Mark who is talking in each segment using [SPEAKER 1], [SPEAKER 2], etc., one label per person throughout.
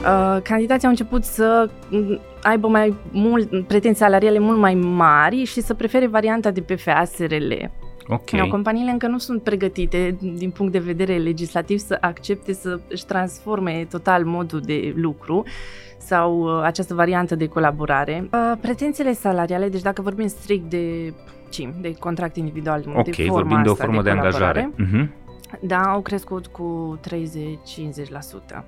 [SPEAKER 1] Uh, candidații au început să mm, aibă mai mult pretenții salariale mult mai mari și să prefere varianta de PFA SRL.
[SPEAKER 2] Ok.
[SPEAKER 1] Okay. Companiile încă nu sunt pregătite din punct de vedere legislativ să accepte să își transforme total modul de lucru sau uh, această variantă de colaborare. Uh, pretențiile salariale, deci dacă vorbim strict de CIM, de contract individual,
[SPEAKER 2] Ok,
[SPEAKER 1] de forma
[SPEAKER 2] vorbim de o
[SPEAKER 1] asta
[SPEAKER 2] formă de,
[SPEAKER 1] colaborare,
[SPEAKER 2] angajare. Mhm.
[SPEAKER 1] Da, au crescut cu 30-50%.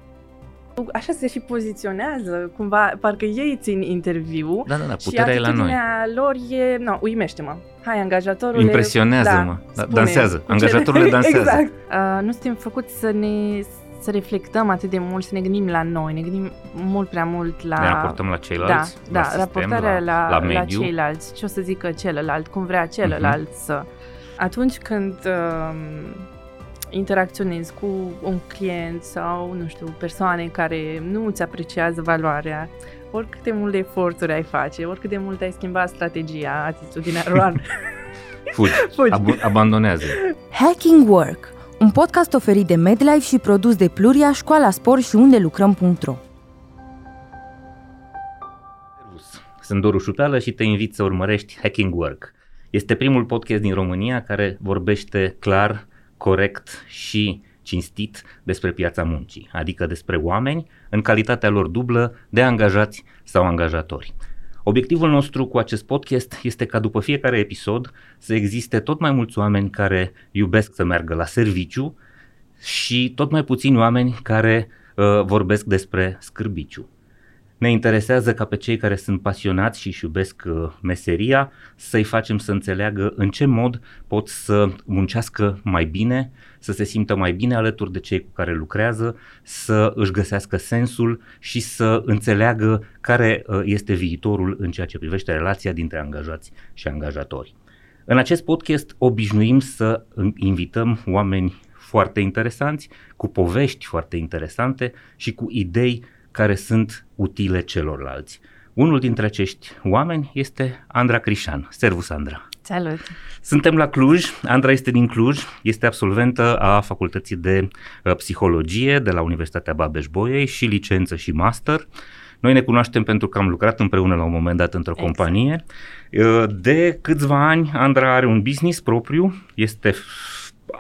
[SPEAKER 1] Așa se și poziționează, cumva, parcă ei țin interviu
[SPEAKER 2] Da, da, da,
[SPEAKER 1] și
[SPEAKER 2] puterea e la noi.
[SPEAKER 1] atitudinea lor e, no, uimește-mă. Hai, angajatorule.
[SPEAKER 2] Impresionează-mă. Da,
[SPEAKER 1] spune,
[SPEAKER 2] dansează.
[SPEAKER 1] cu ce-
[SPEAKER 2] Angajatorile dansează.
[SPEAKER 1] exact. Uh, nu suntem făcuți să ne să reflectăm atât de mult, să ne gândim la noi, ne gândim mult prea mult la...
[SPEAKER 2] Ne raportăm la ceilalți,
[SPEAKER 1] da,
[SPEAKER 2] la
[SPEAKER 1] da,
[SPEAKER 2] sistem,
[SPEAKER 1] raportarea
[SPEAKER 2] la,
[SPEAKER 1] la,
[SPEAKER 2] la
[SPEAKER 1] la
[SPEAKER 2] mediu. Mhm.
[SPEAKER 1] ceilalți, ce o să zică celălalt, cum vrea celălalt să... Atunci când uh, interacționezi cu un client sau, nu știu, persoane care nu îți apreciază valoarea, oricât de multe eforturi ai face, oricât de mult ai schimba strategia, atitudinea lor,
[SPEAKER 2] Fugi,
[SPEAKER 1] Fugi.
[SPEAKER 2] Ab- abandonează.
[SPEAKER 3] Hacking Work, un podcast oferit de MedLife și produs de Pluria, Școala Sport și unde lucrăm.ro.
[SPEAKER 2] Sunt Doru Șupeală și te invit să urmărești Hacking Work. Este primul podcast din România care vorbește clar, corect și cinstit despre piața muncii, adică despre oameni în calitatea lor dublă de angajați sau angajatori. Obiectivul nostru cu acest podcast este ca după fiecare episod să existe tot mai mulți oameni care iubesc să meargă la serviciu și tot mai puțini oameni care uh, vorbesc despre scârbiciu. Ne interesează ca pe cei care sunt pasionați și își iubesc uh, meseria să-i facem să înțeleagă în ce mod pot să muncească mai bine, să se simtă mai bine alături de cei cu care lucrează, să își găsească sensul și să înțeleagă care uh, este viitorul în ceea ce privește relația dintre angajați și angajatori. În acest podcast obișnuim să invităm oameni foarte interesanți, cu povești foarte interesante și cu idei care sunt utile celorlalți. Unul dintre acești oameni este Andra Crișan. Servus, Andra!
[SPEAKER 1] Salut!
[SPEAKER 2] Suntem la Cluj, Andra este din Cluj, este absolventă a Facultății de uh, Psihologie de la Universitatea Babeș-Bolyai și licență și master. Noi ne cunoaștem pentru că am lucrat împreună la un moment dat într-o
[SPEAKER 1] Exact.
[SPEAKER 2] companie. Uh, De câțiva ani Andra are un business propriu, este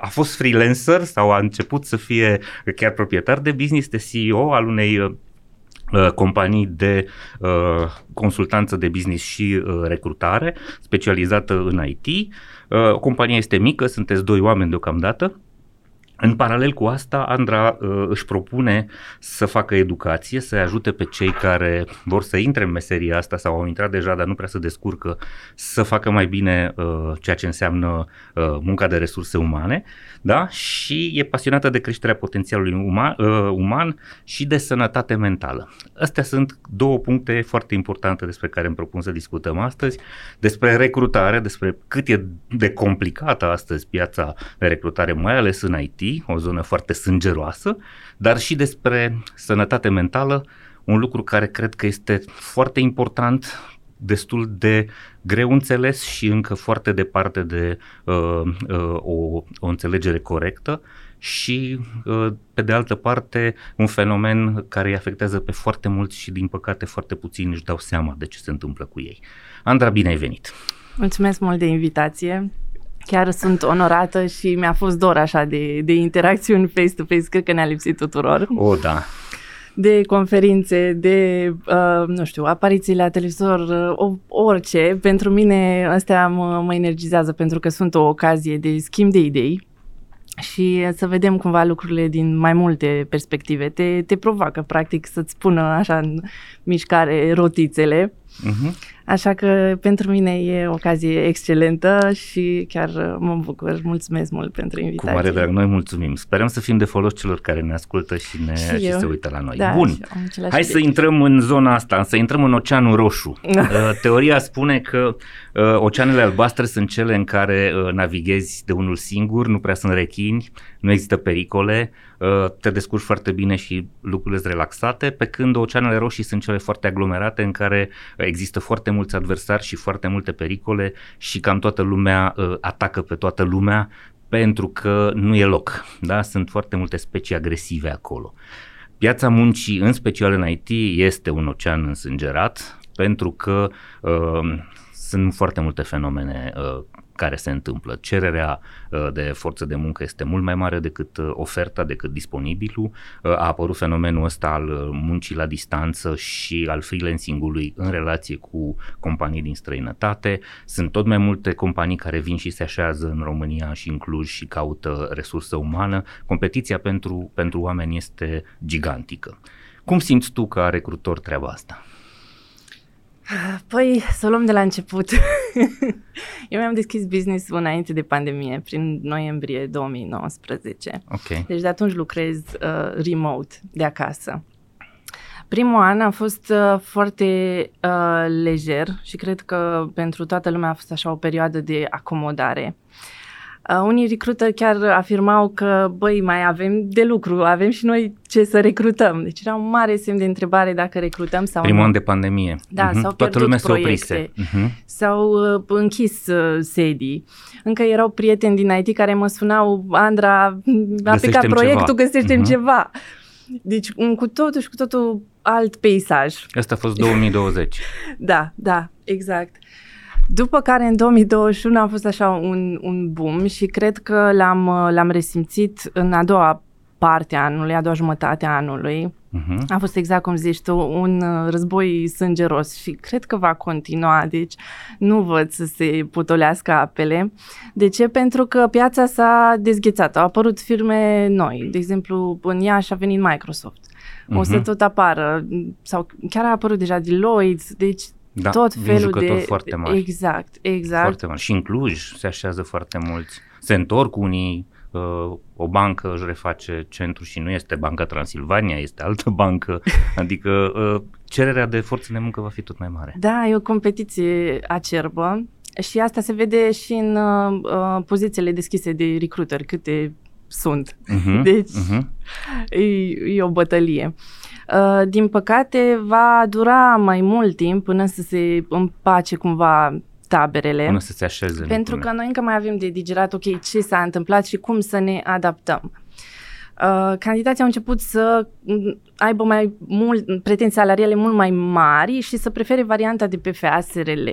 [SPEAKER 2] a fost freelancer sau a început să fie chiar proprietar de business, de CEO al unei uh, uh, companii de uh, consultanță de business și uh, recrutare specializată în IT. Uh, compania este mică, sunteți doi oameni deocamdată. În paralel cu asta, Andra uh, își propune să facă educație, să ajute pe cei care vor să intre în meseria asta sau au intrat deja, dar nu prea se descurcă, să facă mai bine uh, ceea ce înseamnă uh, munca de resurse umane, da? Și e pasionată de creșterea potențialului uman, uh, uman și de sănătate mentală. Astea sunt două puncte foarte importante despre care îmi propun să discutăm astăzi, despre recrutare, despre cât e de complicată astăzi piața de recrutare, mai ales în IT, o zonă foarte sângeroasă, dar și despre sănătate mentală, un lucru care cred că este foarte important, destul de greu înțeles și încă foarte departe de uh, uh, o, o înțelegere corectă și, uh, pe de altă parte, un fenomen care îi afectează pe foarte mulți și, din păcate, foarte puțini își dau seama de ce se întâmplă cu ei. Andra, bine ai venit!
[SPEAKER 1] Mulțumesc mult de invitație. Chiar sunt onorată și mi-a fost dor așa de, de interacțiuni face-to-face, cred că ne-a lipsit tuturor.
[SPEAKER 2] O, da,
[SPEAKER 1] De conferințe, de, uh, nu știu, apariții la televizor, uh, orice. Pentru mine astea mă, mă energizează pentru că sunt o ocazie de schimb de idei și să vedem cumva lucrurile din mai multe perspective. Te, te provoacă, practic, să-ți pună așa în mișcare rotițele.
[SPEAKER 2] uh-huh.
[SPEAKER 1] Așa că pentru mine e o ocazie excelentă și chiar uh, mă bucur. Mulțumesc mult pentru
[SPEAKER 2] cu
[SPEAKER 1] invitație.
[SPEAKER 2] mare drag, noi mulțumim. Sperăm să fim de folos celor care ne ascultă și, ne,
[SPEAKER 1] Și
[SPEAKER 2] și,
[SPEAKER 1] eu.
[SPEAKER 2] se uită la noi.
[SPEAKER 1] Da,
[SPEAKER 2] Bun,
[SPEAKER 1] și am același
[SPEAKER 2] Hai să
[SPEAKER 1] obiectiv.
[SPEAKER 2] intrăm în zona asta, să intrăm în Oceanul Roșu. Uh, Teoria spune că uh, oceanele albastre sunt cele în care uh, navighezi de unul singur, nu prea sunt rechini, nu există pericole, uh, te descurci foarte bine și lucrurile sunt relaxate, pe când oceanele roșii sunt cele foarte aglomerate în care uh, există foarte mulți adversari și foarte multe pericole și cam toată lumea uh, atacă pe toată lumea pentru că nu e loc. Da? Sunt foarte multe specii agresive acolo. piața muncii, în special în IT, este un ocean însângerat pentru că uh, sunt foarte multe fenomene uh, care se întâmplă. Cererea uh, de forță de muncă este mult mai mare decât uh, oferta, decât disponibilul. Uh, a apărut fenomenul ăsta al muncii la distanță și al freelancing-ului în relație cu companii din străinătate. Sunt tot mai multe companii care vin și se așează în România și în Cluj și caută resursă umană. Competiția pentru, pentru oameni este gigantică. Cum simți tu ca recrutor treaba asta?
[SPEAKER 1] Păi, să o luăm de la început. Eu mi-am deschis business înainte de pandemie, prin noiembrie 2019.
[SPEAKER 2] Okay.
[SPEAKER 1] Deci de atunci lucrez uh, remote, de acasă. Primul an a fost uh, foarte uh, lejer și cred că pentru toată lumea a fost așa o perioadă de acomodare. Uh, Uh, unii recruiter chiar afirmau că, băi, mai avem de lucru, avem și noi ce să recrutăm. Deci era un mare semn de întrebare dacă recrutăm sau
[SPEAKER 2] Primul nu. an de pandemie.
[SPEAKER 1] Da, uh-huh. s-au Toată lumea proiecte, uh-huh. s-au uh, închis uh, sedii. Încă erau prieteni din IT care mă sunau, Andra, a picat proiectul, ceva. găsește uh-huh. ceva. Deci un cu totul și cu totul alt peisaj.
[SPEAKER 2] Asta a fost 2020.
[SPEAKER 1] da, da, exact. După care în 2021 a fost așa un, un boom și cred că l-am, l-am resimțit în a doua parte a anului, a doua jumătate a anului. Uh-huh. A fost exact cum zici tu, un uh, război sângeros și cred că va continua, deci nu văd să se putolească apele. De ce? Pentru că piața s-a dezghețat, au apărut firme noi, de exemplu în Iași a venit Microsoft. Uh-huh. O să mhm. tot apară, sau chiar a apărut deja Deloitte, deci da, tot felul de...
[SPEAKER 2] foarte mari.
[SPEAKER 1] Exact, exact.
[SPEAKER 2] Foarte mari. Și în Cluj se așează foarte mulți. Se întorc unii, uh, o bancă își reface centru și nu este Banca Transilvania, este altă bancă. Adică uh, cererea de forță de muncă va fi tot mai mare.
[SPEAKER 1] Da, e o competiție acerbă și asta se vede și în uh, uh pozițiile deschise de recruiter, câte sunt. Uh-huh, deci uh-huh. E, e o bătălie. Uh, din păcate, va dura mai mult timp până să se împace cumva taberele.
[SPEAKER 2] Până să se așeze.
[SPEAKER 1] Pentru că noi încă mai avem de digerat, ok, ce s-a întâmplat și cum să ne adaptăm. Uh, candidații au început să aibă mai mult, pretenții salariale mult mai mari și să prefere varianta de PFA SRL.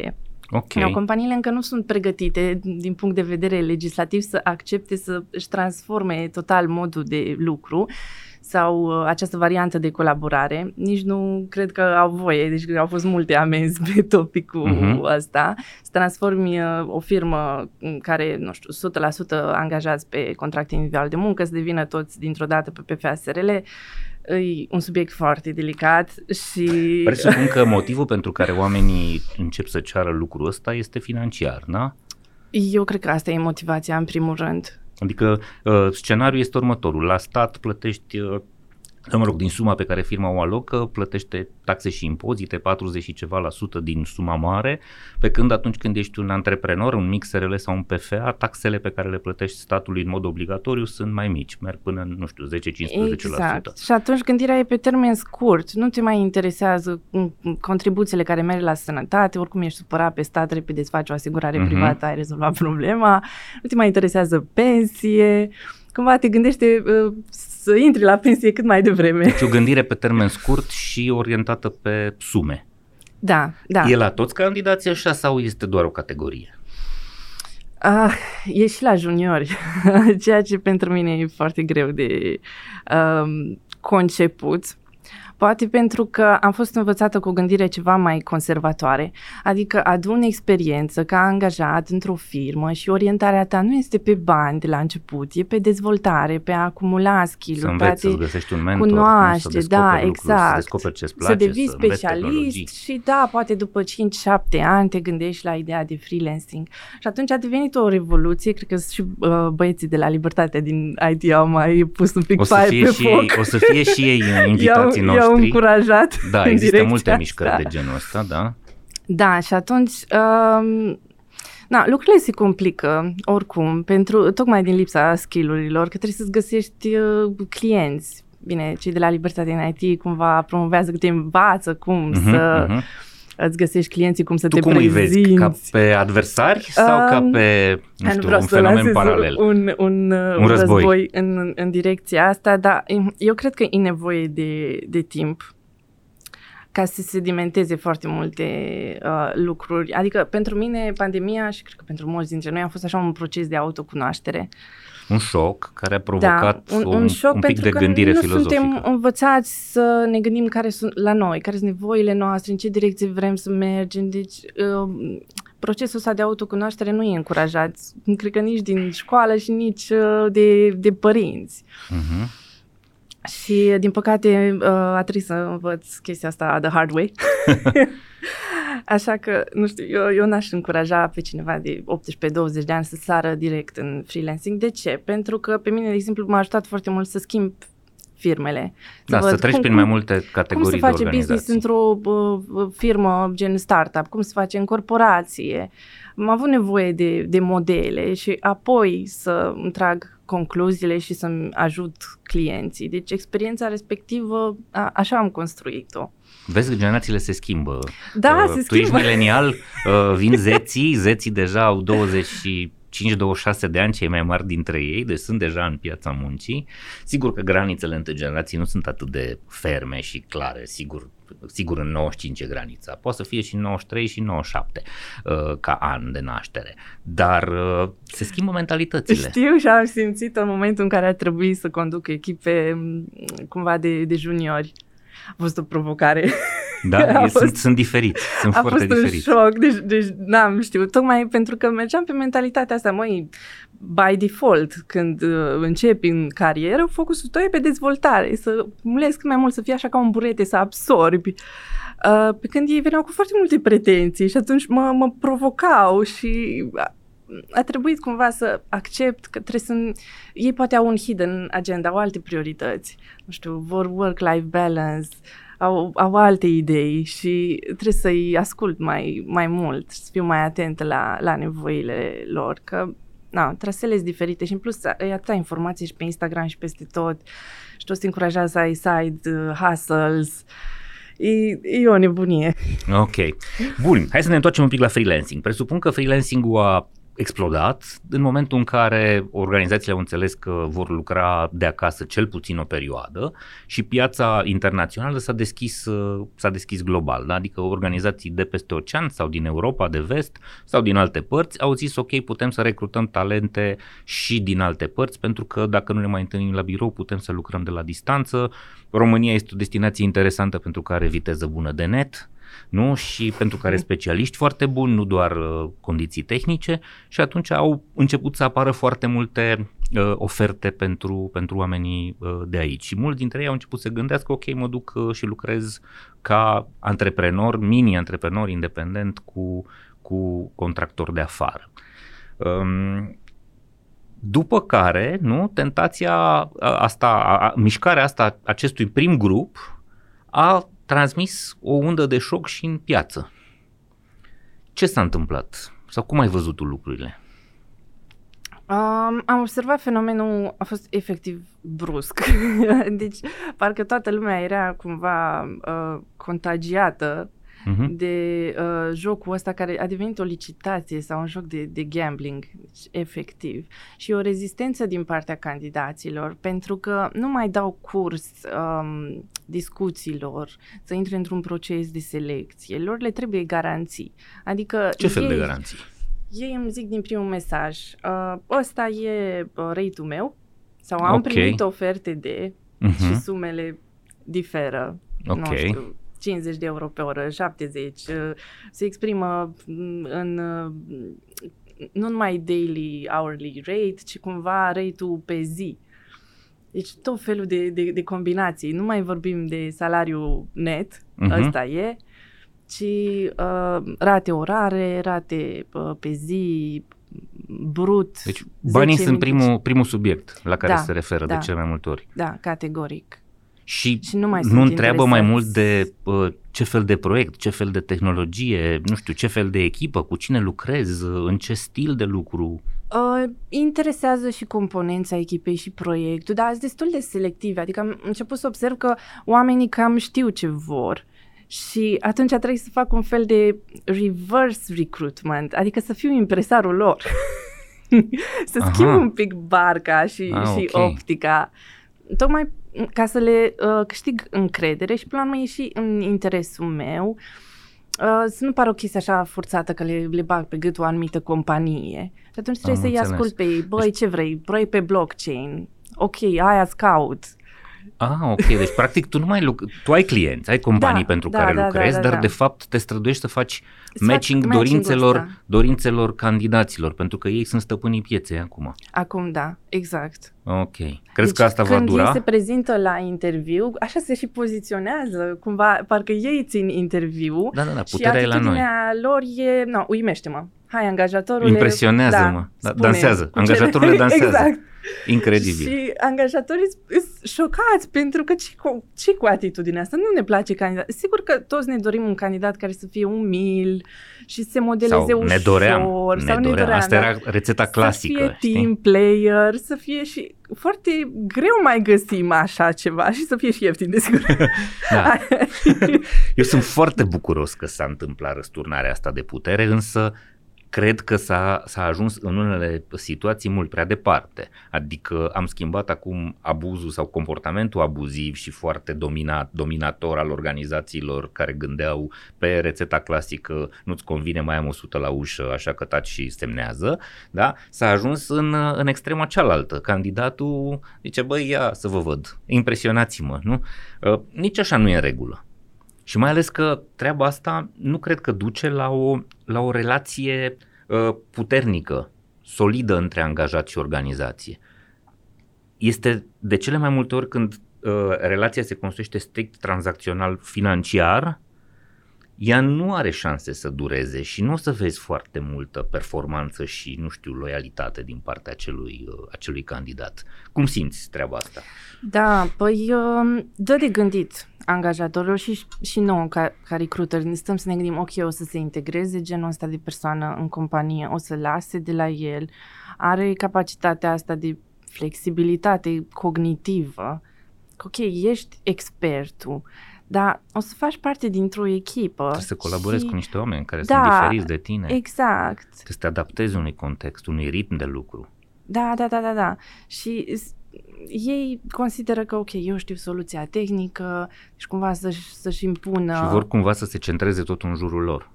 [SPEAKER 2] Okay.
[SPEAKER 1] companiile încă nu sunt pregătite din punct de vedere legislativ să accepte să își transforme total modul de lucru sau uh, această variantă de colaborare. Nici nu cred că au voie, deci au fost multe amenzi pe topicul uh-huh. ăsta. Să transformi uh, o firmă care, nu știu, 100% angajați pe contract individual de muncă, să devină toți dintr-o dată pe PFASRL, e un subiect foarte delicat și...
[SPEAKER 2] Presupun că motivul pentru care oamenii încep să ceară lucrul ăsta este financiar, da?
[SPEAKER 1] Eu cred că asta e motivația în primul rând.
[SPEAKER 2] Adică uh, scenariul este următorul. La stat plătești uh, mă rog, din suma pe care firma o alocă, plătește taxe și impozite, 40 și ceva la sută din suma mare, pe când atunci când ești un antreprenor, un mic SRL sau un PFA, taxele pe care le plătești statului în mod obligatoriu sunt mai mici, merg până, nu știu, 10-15%.
[SPEAKER 1] Exact. Și atunci gândirea e pe termen scurt, nu te mai interesează contribuțiile care merg la sănătate, oricum ești supărat pe stat, repede îți faci o asigurare uh-huh. privată, ai rezolvat problema, nu te mai interesează pensie, cumva te gândește uh, să intri la pensie cât mai devreme.
[SPEAKER 2] Deci o gândire pe termen scurt și orientată pe sume.
[SPEAKER 1] Da, da.
[SPEAKER 2] E la toți candidații așa sau este doar o categorie?
[SPEAKER 1] Ah, e și la juniori, ceea ce pentru mine e foarte greu de um, conceput. Poate pentru că am fost învățată cu o gândire ceva mai conservatoare, adică adun experiență ca angajat într-o firmă și orientarea ta nu este pe bani de la început, e pe dezvoltare, pe a acumula skill-uri,
[SPEAKER 2] să înveți, să găsești un mentor,
[SPEAKER 1] cunoaște,
[SPEAKER 2] să
[SPEAKER 1] da,
[SPEAKER 2] lucruri,
[SPEAKER 1] exact. Să
[SPEAKER 2] descoperi ce place,
[SPEAKER 1] să devii să specialist și da, poate după 5-7 ani te gândești la ideea de freelancing. Și atunci a devenit o revoluție, cred că și uh, băieții de la Libertate din IT au mai pus un pic
[SPEAKER 2] o să fie
[SPEAKER 1] pe
[SPEAKER 2] și
[SPEAKER 1] foc.
[SPEAKER 2] Ei, o să fie și ei invitații noștri
[SPEAKER 1] i-au încurajat
[SPEAKER 2] Da, există multe asta. mișcări de genul ăsta, da.
[SPEAKER 1] Da, și atunci... Um, Na, lucrurile se complică oricum, pentru, tocmai din lipsa skillurilor, că trebuie să-ți găsești uh, clienți. Bine, cei de la Libertate în IT cumva promovează că te învață cum uh-huh, să uh-huh. Îți găsești clienții, cum să
[SPEAKER 2] tu
[SPEAKER 1] te
[SPEAKER 2] cum
[SPEAKER 1] prezinți.
[SPEAKER 2] îi vezi? Ca pe adversari sau um, ca pe, nu știu, un fenomen paralel?
[SPEAKER 1] Un, un, un război, război în, în direcția asta, dar eu cred că e nevoie de, de timp ca să se sedimenteze foarte multe uh, lucruri. Adică pentru mine pandemia și cred că pentru mulți dintre noi a fost așa un proces de autocunoaștere.
[SPEAKER 2] Un șoc care a provocat da, un, un, un, șoc un pic de
[SPEAKER 1] că
[SPEAKER 2] gândire
[SPEAKER 1] nu
[SPEAKER 2] filozofică.
[SPEAKER 1] suntem învățați să ne gândim care sunt la noi, care sunt nevoile noastre, în ce direcție vrem să mergem. Deci uh, procesul ăsta de autocunoaștere nu e încurajat, cred că nici din școală și nici uh, de, de părinți. Uh-huh. Și, din păcate, uh, a trebuit să învăț chestia asta the hard way. Așa că, nu știu, eu, eu n-aș încuraja pe cineva de 18-20 de ani să sară direct în freelancing. De ce? Pentru că pe mine, de exemplu, m-a ajutat foarte mult să schimb firmele.
[SPEAKER 2] Să, da, văd să treci cum, prin mai multe categorii
[SPEAKER 1] Cum se face business într-o uh, firmă gen startup, cum se face în corporație. Am avut nevoie de, de modele și apoi să îmi trag concluziile și să-mi ajut clienții. Deci experiența respectivă, a, așa am construit-o.
[SPEAKER 2] Vezi că generațiile se schimbă.
[SPEAKER 1] Da, uh, se
[SPEAKER 2] tu
[SPEAKER 1] schimbă.
[SPEAKER 2] ești milenial, uh, vin zeții, zeții deja au 20 și 5-26 de ani cei mai mari dintre ei, deci sunt deja în piața muncii. Sigur că granițele între generații nu sunt atât de ferme și clare, sigur, sigur în 95 e granița, poate să fie și 93 și 97 uh, ca an de naștere, dar uh, se schimbă mentalitățile.
[SPEAKER 1] Știu și am simțit în momentul în care a trebuit să conduc echipe cumva de, de juniori. A fost o provocare.
[SPEAKER 2] Da, e, fost, sunt, sunt diferiți, sunt
[SPEAKER 1] a
[SPEAKER 2] foarte
[SPEAKER 1] fost
[SPEAKER 2] diferiți.
[SPEAKER 1] un șoc, deci, deci n-am știut, tocmai pentru că mergeam pe mentalitatea asta, măi, by default, când uh, începi în carieră, focusul tău e pe dezvoltare, să mulezi cât mai mult, să fie așa ca un burete, să absorbi. Uh, pe când ei veneau cu foarte multe pretenții și atunci mă, mă provocau și a trebuit cumva să accept că trebuie să... Ei poate au un hidden agenda, au alte priorități. Nu știu, vor work-life balance, au, au alte idei și trebuie să-i ascult mai, mai mult, să fiu mai atentă la, la nevoile lor, că na, trasele sunt diferite și în plus e atâta informație și pe Instagram și peste tot și toți te încurajează să ai side uh, hustles, E, e o nebunie.
[SPEAKER 2] Ok. Bun, hai să ne întoarcem un pic la freelancing. Presupun că freelancing-ul a explodat în momentul în care organizațiile au înțeles că vor lucra de acasă cel puțin o perioadă și piața internațională s-a deschis, s-a deschis global, da? adică organizații de peste ocean sau din Europa de vest sau din alte părți au zis ok, putem să recrutăm talente și din alte părți pentru că dacă nu ne mai întâlnim la birou putem să lucrăm de la distanță. România este o destinație interesantă pentru că are viteză bună de net, nu? și pentru care specialiști foarte buni, nu doar uh, condiții tehnice și atunci au început să apară foarte multe uh, oferte pentru, pentru oamenii uh, de aici și mulți dintre ei au început să gândească ok, mă duc uh, și lucrez ca antreprenor, mini-antreprenor independent cu, cu contractor de afară. Um, după care, nu, tentația asta, a, mișcarea asta acestui prim grup a transmis o undă de șoc și în piață. Ce s-a întâmplat? Sau cum ai văzut tu lucrurile?
[SPEAKER 1] Um, am observat fenomenul, a fost efectiv brusc. deci, parcă toată lumea era cumva uh, contagiată uh-huh. de uh, jocul ăsta care a devenit o licitație sau un joc de, de gambling, deci, efectiv. Și o rezistență din partea candidaților, pentru că nu mai dau curs um, discuțiilor, să intre într-un proces de selecție. Lor le trebuie garanții. Adică
[SPEAKER 2] Ce fel ei, de garanții?
[SPEAKER 1] Ei îmi zic din primul mesaj, uh, ăsta e uh, rate-ul meu, sau am okay. primit oferte de uh-huh. și sumele diferă.
[SPEAKER 2] Ok.
[SPEAKER 1] Nu știu, 50 de euro pe oră, 70, uh, se exprimă în uh, nu numai daily, hourly rate, ci cumva rate-ul pe zi. Deci tot felul de, de, de combinații. Nu mai vorbim de salariu net, uh-huh. ăsta e, ci uh, rate orare, rate uh, pe zi, brut.
[SPEAKER 2] Deci banii sunt primul, primul subiect la care
[SPEAKER 1] da,
[SPEAKER 2] se referă
[SPEAKER 1] da,
[SPEAKER 2] de cele mai multe ori.
[SPEAKER 1] Da, categoric.
[SPEAKER 2] Și,
[SPEAKER 1] și nu, mai
[SPEAKER 2] nu întreabă mai mult de uh, ce fel de proiect, ce fel de tehnologie, nu știu, ce fel de echipă, cu cine lucrez, în ce stil de lucru.
[SPEAKER 1] Uh, interesează și componența echipei și proiectul, dar sunt destul de selective. Adică am început să observ că oamenii cam știu ce vor Și atunci trebuie să fac un fel de reverse recruitment, adică să fiu impresarul lor. să
[SPEAKER 2] Aha.
[SPEAKER 1] schimb un pic barca și,
[SPEAKER 2] Ah,
[SPEAKER 1] și
[SPEAKER 2] ok.
[SPEAKER 1] optica. Tocmai ca să le uh, câștig încredere și până la urmă e și în interesul meu uh, să nu pară o chestie așa forțată că le, le bag pe gât o anumită companie. Și atunci trebuie
[SPEAKER 2] Am
[SPEAKER 1] să-i
[SPEAKER 2] înțeles.
[SPEAKER 1] ascult pe ei. Băi, ce vrei? Vrei pe blockchain? Ok, aia scout.
[SPEAKER 2] Ah, ok, deci practic tu nu mai luc- tu ai clienți, ai companii
[SPEAKER 1] Da,
[SPEAKER 2] pentru
[SPEAKER 1] da,
[SPEAKER 2] care
[SPEAKER 1] da,
[SPEAKER 2] lucrezi,
[SPEAKER 1] da, da,
[SPEAKER 2] dar
[SPEAKER 1] da.
[SPEAKER 2] de fapt te străduiești să faci
[SPEAKER 1] Să fac
[SPEAKER 2] matching
[SPEAKER 1] matching-ul
[SPEAKER 2] dorințelor,
[SPEAKER 1] ăsta.
[SPEAKER 2] dorințelor candidaților, pentru că ei sunt stăpânii pieței acum.
[SPEAKER 1] Acum da, exact.
[SPEAKER 2] Ok. Crezi că asta va
[SPEAKER 1] când
[SPEAKER 2] dura?
[SPEAKER 1] ei se prezintă la interviu, așa se și poziționează, cumva, parcă ei țin interviu
[SPEAKER 2] Da, da, da,
[SPEAKER 1] și
[SPEAKER 2] puterea e la noi.
[SPEAKER 1] atitudinea lor e, no, uimește-mă, hai angajatorule.
[SPEAKER 2] Impresionează-mă. Da,
[SPEAKER 1] spune
[SPEAKER 2] dansează.
[SPEAKER 1] cu ce-
[SPEAKER 2] Angajatorile dansează.
[SPEAKER 1] exact.
[SPEAKER 2] Incredibil.
[SPEAKER 1] Și angajatorii sunt șocați pentru că ce cu, ce cu atitudinea asta? Nu ne place candidat. Sigur că toți ne dorim un candidat care să fie umil și să se modeleze
[SPEAKER 2] sau
[SPEAKER 1] ușor.
[SPEAKER 2] ne doream,
[SPEAKER 1] sau
[SPEAKER 2] ne doream. Asta
[SPEAKER 1] da.
[SPEAKER 2] era rețeta clasică.
[SPEAKER 1] Să fie
[SPEAKER 2] știi?
[SPEAKER 1] team player, să fie și foarte greu mai găsim așa ceva și să fie și ieftin, desigur.
[SPEAKER 2] Da. Eu sunt foarte bucuros că s-a întâmplat răsturnarea asta de putere, însă cred că s-a, s-a ajuns în unele situații mult prea departe. Adică am schimbat acum abuzul sau comportamentul abuziv și foarte dominat, dominator al organizațiilor care gândeau pe rețeta clasică nu-ți convine, mai am 100 la ușă, așa că taci și semnează, da? S-a ajuns în, în extrema cealaltă. Candidatul zice, băi, ia să vă văd, impresionați-mă, nu? Uh, nici așa nu e în regulă. Și mai ales că treaba asta nu cred că duce la o, la o relație uh, puternică, solidă între angajat și organizație. Este de cele mai multe ori când uh, relația se construiește strict tranzacțional financiar, ea nu are șanse să dureze și nu o să vezi foarte multă performanță și, nu știu, loialitate din partea acelui, uh, acelui candidat. Cum simți treaba asta?
[SPEAKER 1] Da, păi um, dă de gândit angajatorilor și, și nouă ca, ca recruiter. Ne stăm să ne gândim, ok, o să se integreze genul ăsta de persoană în companie, o să lase de la el, are capacitatea asta de flexibilitate cognitivă. Ok, ești expertul, dar o să faci parte dintr-o echipă.
[SPEAKER 2] Trebuie să colaborezi
[SPEAKER 1] și...
[SPEAKER 2] cu niște oameni care
[SPEAKER 1] Da,
[SPEAKER 2] sunt diferiți de tine.
[SPEAKER 1] Exact.
[SPEAKER 2] Trebuie să te adaptezi unui context, unui ritm de lucru.
[SPEAKER 1] Da, da, da, da, da. Și s- ei consideră că, ok, eu știu soluția tehnică și cumva să-și, să-și impună...
[SPEAKER 2] Și vor cumva să se centreze tot în jurul lor.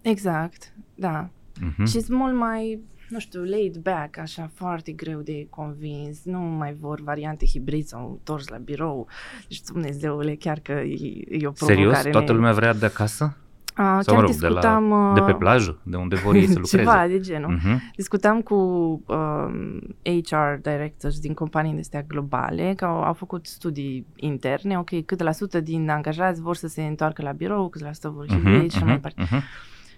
[SPEAKER 1] Exact, da.
[SPEAKER 2] Uh-huh.
[SPEAKER 1] Și sunt mult mai, nu știu, laid back, așa, foarte greu de convins. Nu mai vor variante hibrid sau întors la birou. Deci, Dumnezeule, chiar că e, e o provocare.
[SPEAKER 2] Serios? Toată
[SPEAKER 1] ne-
[SPEAKER 2] lumea vrea de acasă?
[SPEAKER 1] A,
[SPEAKER 2] Sau
[SPEAKER 1] chiar
[SPEAKER 2] mă rog, de, la,
[SPEAKER 1] discutam,
[SPEAKER 2] de pe
[SPEAKER 1] uh,
[SPEAKER 2] plajă, de unde vor ei să lucreze?
[SPEAKER 1] Ceva de genul.
[SPEAKER 2] Uh-huh.
[SPEAKER 1] Discutam cu um, HR directors din companii de astea globale, că au, au făcut studii interne, ok, cât la sută din angajați vor să se întoarcă la birou, cât la sută vor hibrid și așa mai departe.
[SPEAKER 2] uh-huh.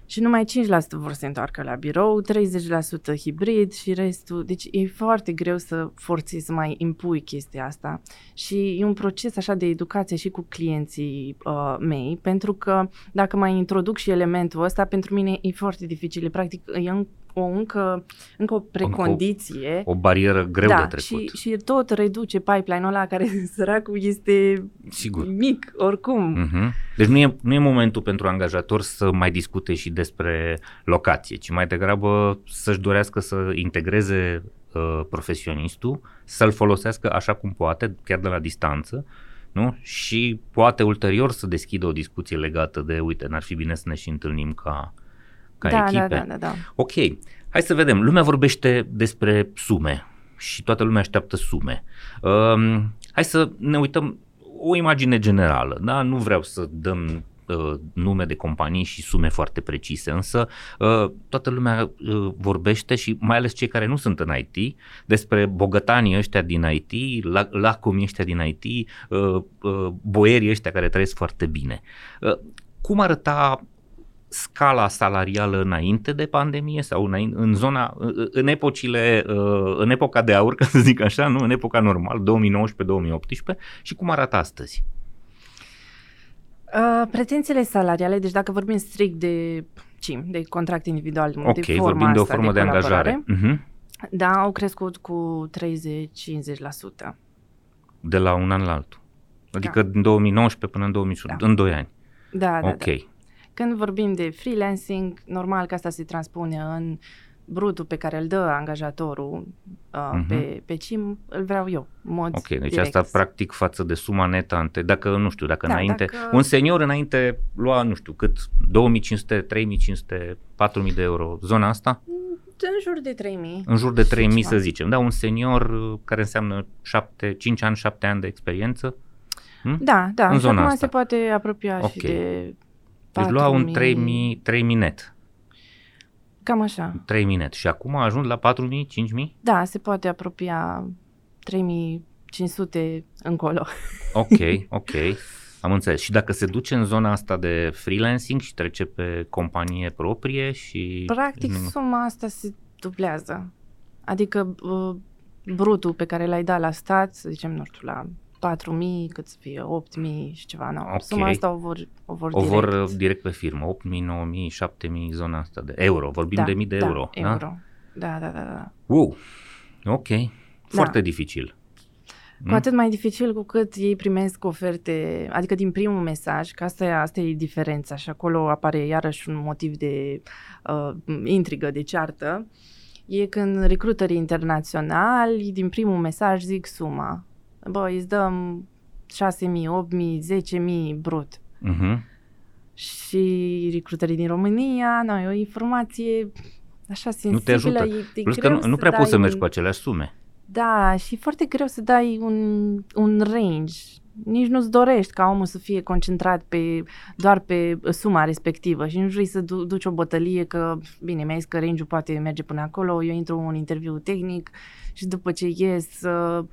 [SPEAKER 1] Și numai 5% vor să se întoarcă la birou, 30% hibrid și restul. Deci e foarte greu să forțezi să mai impui chestia asta. Și e un proces așa de educație și cu clienții uh, mei, pentru că dacă mai introduc și elementul ăsta, pentru mine e foarte dificil. E practic e în, o încă, încă o precondiție.
[SPEAKER 2] O barieră greu
[SPEAKER 1] da,
[SPEAKER 2] de trecut.
[SPEAKER 1] și, și tot reduce pipeline-ul ăla care săracul este
[SPEAKER 2] Sigur.
[SPEAKER 1] mic oricum.
[SPEAKER 2] Uh-huh. Deci nu e, nu e momentul pentru angajator să mai discute și despre locație, ci mai degrabă să-și dorească să integreze uh, profesionistul, să-l folosească așa cum poate, chiar de la distanță, nu? Și poate ulterior să deschidă o discuție legată de, uite, n-ar fi bine să ne și întâlnim ca, ca
[SPEAKER 1] da,
[SPEAKER 2] echipe.
[SPEAKER 1] da, da, da, da.
[SPEAKER 2] Ok, hai să vedem. Lumea vorbește despre sume și toată lumea așteaptă sume. Um, hai să ne uităm o imagine generală. Da? Nu vreau să dăm uh, nume de companii și sume foarte precise, însă uh, toată lumea uh, vorbește și mai ales cei care nu sunt în IT despre bogătanii ăștia din IT, la, lacomii ăștia din IT, uh, uh, boierii ăștia care trăiesc foarte bine. Uh, cum arăta scala salarială înainte de pandemie sau înainte, în zona, în epocile, în epoca de aur, ca să zic așa, nu, în epoca normal, 2019-2018 și cum arată astăzi?
[SPEAKER 1] Uh, pretențiile salariale, deci dacă vorbim strict de CIM, de contract individual,
[SPEAKER 2] Ok,
[SPEAKER 1] de forma
[SPEAKER 2] vorbim de o
[SPEAKER 1] asta
[SPEAKER 2] formă de, de angajare. Uh-huh.
[SPEAKER 1] Da, au crescut cu 30-50%.
[SPEAKER 2] De la un an la altul. Adică da. din 2019 până în 2000, da. în 2 ani.
[SPEAKER 1] Da, da,
[SPEAKER 2] ok.
[SPEAKER 1] da. Când vorbim de freelancing, normal că asta se transpune în brutul pe care îl dă angajatorul uh,
[SPEAKER 2] Mhm.
[SPEAKER 1] pe, pe CIM, îl vreau eu, în mod
[SPEAKER 2] Ok, deci
[SPEAKER 1] direct.
[SPEAKER 2] asta practic față de suma netă, ante, dacă nu știu, dacă
[SPEAKER 1] Da,
[SPEAKER 2] înainte,
[SPEAKER 1] dacă-
[SPEAKER 2] un senior înainte lua, nu știu, cât, 2500, 3500, 4000 de euro, zona asta,
[SPEAKER 1] În jur de 3000.
[SPEAKER 2] în jur de 3000
[SPEAKER 1] ceva.
[SPEAKER 2] să zicem, da, un senior uh, care înseamnă 7, 5 ani, 7 ani de experiență, hm?
[SPEAKER 1] Da, da,
[SPEAKER 2] În
[SPEAKER 1] și
[SPEAKER 2] zona
[SPEAKER 1] acum
[SPEAKER 2] asta.
[SPEAKER 1] se poate apropia
[SPEAKER 2] Ok.
[SPEAKER 1] și de
[SPEAKER 2] deci lua un
[SPEAKER 1] 4000,
[SPEAKER 2] 3000, 3000 net,
[SPEAKER 1] Cam așa.
[SPEAKER 2] 3000 net și acum a ajuns la 4000, 5000?
[SPEAKER 1] Da, se poate apropia 3500 încolo.
[SPEAKER 2] Ok, ok. Am înțeles. Și dacă se duce în zona asta de freelancing și trece pe companie proprie și...
[SPEAKER 1] Practic, suma asta se dublează. Adică uh, brutul pe care l-ai dat la stat, să zicem, nu știu, la 4.000, cât să fie, 8.000 și ceva, nu.
[SPEAKER 2] Ok.
[SPEAKER 1] Suma asta o vor, o vor
[SPEAKER 2] O
[SPEAKER 1] direct.
[SPEAKER 2] vor uh, direct pe firmă, 8.000, 9.000, 7.000, zona asta de euro. Vorbim
[SPEAKER 1] da,
[SPEAKER 2] de mii de
[SPEAKER 1] da,
[SPEAKER 2] euro. Da?
[SPEAKER 1] euro. Da, da, da, da.
[SPEAKER 2] Wow. Ok. Foarte dificil.
[SPEAKER 1] Cu atât mai dificil cu cât ei primesc oferte, adică din primul mesaj, că asta e, asta e diferența și acolo apare iarăși un motiv de uh, intrigă, de ceartă, e când recruterii internaționali din primul mesaj zic suma. Bă, îți dăm 6.000, 8.000, 10.000 brut.
[SPEAKER 2] Uh-huh.
[SPEAKER 1] Și recruterii din România, noi, e o informație așa sensibilă.
[SPEAKER 2] Nu te ajută.
[SPEAKER 1] E, e
[SPEAKER 2] Plus că
[SPEAKER 1] greu
[SPEAKER 2] nu, nu prea
[SPEAKER 1] dai
[SPEAKER 2] poți să mergi
[SPEAKER 1] un-
[SPEAKER 2] cu aceleași sume.
[SPEAKER 1] da, și e foarte greu să dai un, un range. Nici nu-ți dorești ca omul să fie concentrat pe, doar pe suma respectivă și nu vrei să du- duci o bătălie că, bine, mi-ai zis că range-ul poate merge până acolo, eu intru în un interviu tehnic și după ce ies uh,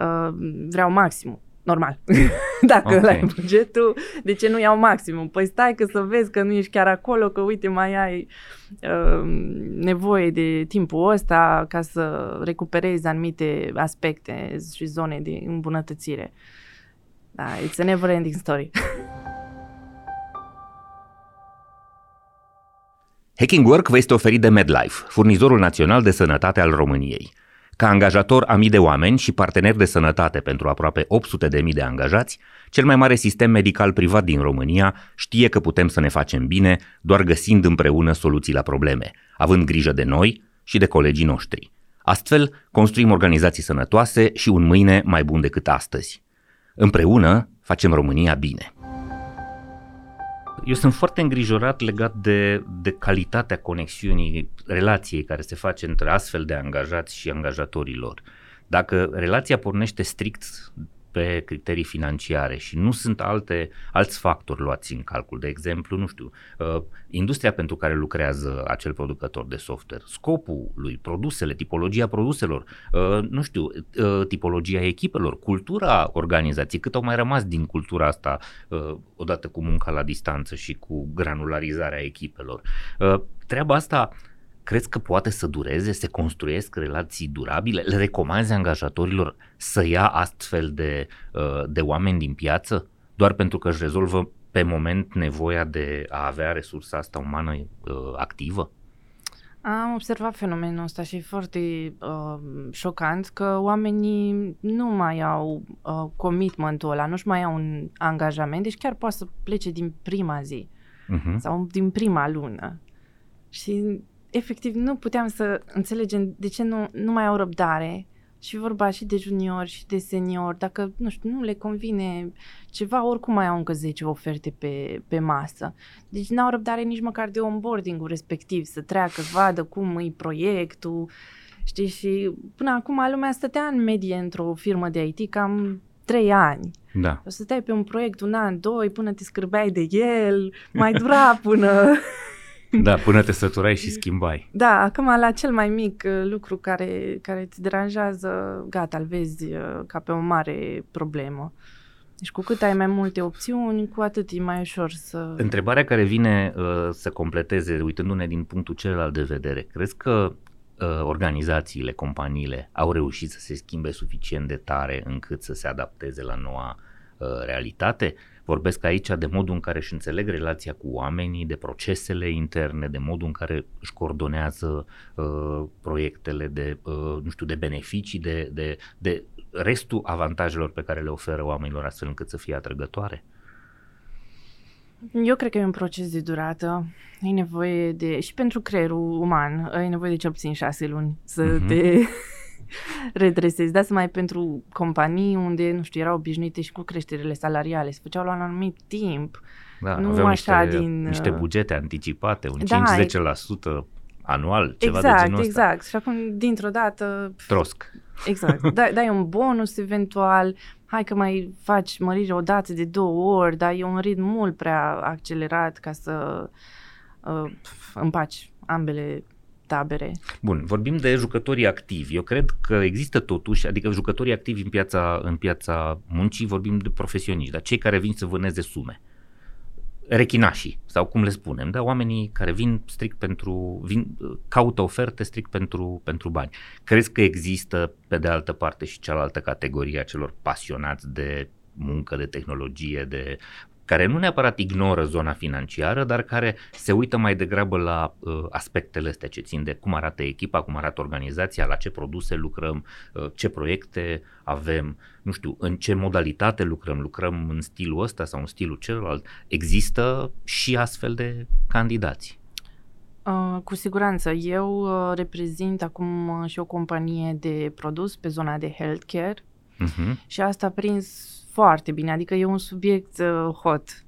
[SPEAKER 1] uh, vreau maximum. Normal. Dacă
[SPEAKER 2] Ok.
[SPEAKER 1] okay. ai bugetul, de ce nu iau maximum? Păi stai că să vezi că nu ești chiar acolo, că uite mai ai uh, nevoie de timpul ăsta ca să recuperezi anumite aspecte și zone de îmbunătățire. Da, it's a never ending story.
[SPEAKER 2] Hacking Work vă este oferit de MedLife, furnizorul național de sănătate al României. Ca angajator a mii de oameni și partener de sănătate pentru aproape 800 de mii de angajați, cel mai mare sistem medical privat din România știe că putem să ne facem bine doar găsind împreună soluții la probleme, având grijă de noi și de colegii noștri. Astfel, construim organizații sănătoase și un mâine mai bun decât astăzi. Împreună facem România bine. Eu sunt foarte îngrijorat legat de, de calitatea conexiunii, relației care se face între astfel de angajați și angajatorii lor. Dacă relația pornește strict pe criterii financiare și nu sunt alte, alți factori luați în calcul, de exemplu, nu știu, uh, industria pentru care lucrează acel producător de software, scopul lui, produsele, tipologia produselor, uh, nu știu, uh, tipologia echipelor, cultura organizației, cât au mai rămas din cultura asta uh, odată cu munca la distanță și cu granularizarea echipelor. Uh, treaba asta crezi că poate să dureze, se construiesc relații durabile? Le recomanzi angajatorilor să ia astfel de, uh, de oameni din piață doar pentru că își rezolvă pe moment nevoia de a avea resursa asta umană uh, activă?
[SPEAKER 1] Am observat fenomenul ăsta și e foarte uh, șocant că oamenii nu mai au uh, commitmentul ăla, nu-și mai au un angajament, deci chiar poate să plece din prima zi
[SPEAKER 2] Uh-huh.
[SPEAKER 1] sau din prima lună. Și efectiv nu puteam să înțelegem de ce nu, nu mai au răbdare și vorba și de juniori și de seniori, dacă nu știu, nu le convine ceva, oricum mai au încă 10 oferte pe, pe masă. Deci n-au răbdare nici măcar de onboarding-ul respectiv, să treacă, să vadă cum e proiectul, știi, și până acum lumea stătea în medie într-o firmă de IT cam 3 ani.
[SPEAKER 2] Da.
[SPEAKER 1] O să stai pe un proiect un an, doi, până te scârbeai de el, mai dura până...
[SPEAKER 2] Da, până te săturai și schimbai.
[SPEAKER 1] Da, acum la cel mai mic uh, lucru care, care te deranjează, gata, îl vezi uh, ca pe o mare problemă. Deci cu cât ai mai multe opțiuni, cu atât e mai ușor să...
[SPEAKER 2] Întrebarea care vine uh, să completeze, uitându-ne din punctul celălalt de vedere, crezi că uh, organizațiile, companiile au reușit să se schimbe suficient de tare încât să se adapteze la noua uh, realitate? Vorbesc aici de modul în care își înțeleg relația cu oamenii, de procesele interne, de modul în care își coordonează uh, proiectele, de, uh, nu știu, de beneficii, de, de, de restul avantajelor pe care le oferă oamenilor astfel încât să fie atrăgătoare.
[SPEAKER 1] Eu cred că e un proces de durată. E nevoie de... Și pentru creierul uman, e nevoie de cel puțin șase luni să
[SPEAKER 2] Mhm.
[SPEAKER 1] te redresezi. Da, mai pentru companii unde, nu știu, erau obișnuite și cu creșterile salariale, se făceau la un anumit timp.
[SPEAKER 2] Da,
[SPEAKER 1] Nu
[SPEAKER 2] aveau
[SPEAKER 1] așa
[SPEAKER 2] niște,
[SPEAKER 1] din,
[SPEAKER 2] niște
[SPEAKER 1] uh,
[SPEAKER 2] bugete anticipate, un
[SPEAKER 1] Da,
[SPEAKER 2] 5-10% anual, ceva de
[SPEAKER 1] exact,
[SPEAKER 2] genul ăsta.
[SPEAKER 1] exact. Și acum, dintr-o dată,
[SPEAKER 2] Trosc.
[SPEAKER 1] Exact. Dai, dai un bonus eventual, hai că mai faci mărire o dată de două ori, dar e un ritm mult prea accelerat ca să uh, împaci ambele tabere.
[SPEAKER 2] Bun, vorbim de jucătorii activi. Eu cred că există totuși, adică jucătorii activi în piața, în piața muncii, vorbim de profesioniști, dar cei care vin să vâneze sume. Rechinașii, sau cum le spunem, da? oamenii care vin strict pentru, vin, caută oferte strict pentru, pentru bani. Crezi că există, pe de altă parte, și cealaltă categorie a celor pasionați de muncă, de tehnologie, de care nu neapărat ignoră zona financiară, dar care se uită mai degrabă la uh, aspectele astea ce țin de cum arată echipa, cum arată organizația, la ce produse lucrăm, uh, ce proiecte avem, nu știu, în ce modalitate lucrăm, lucrăm în stilul ăsta sau în stilul celălalt. Există și astfel de candidați.
[SPEAKER 1] Uh, cu siguranță. Eu uh, reprezint acum uh, și o companie de produs pe zona de healthcare
[SPEAKER 2] Uh-huh.
[SPEAKER 1] și asta a prins foarte bine, adică e un subiect uh, hot.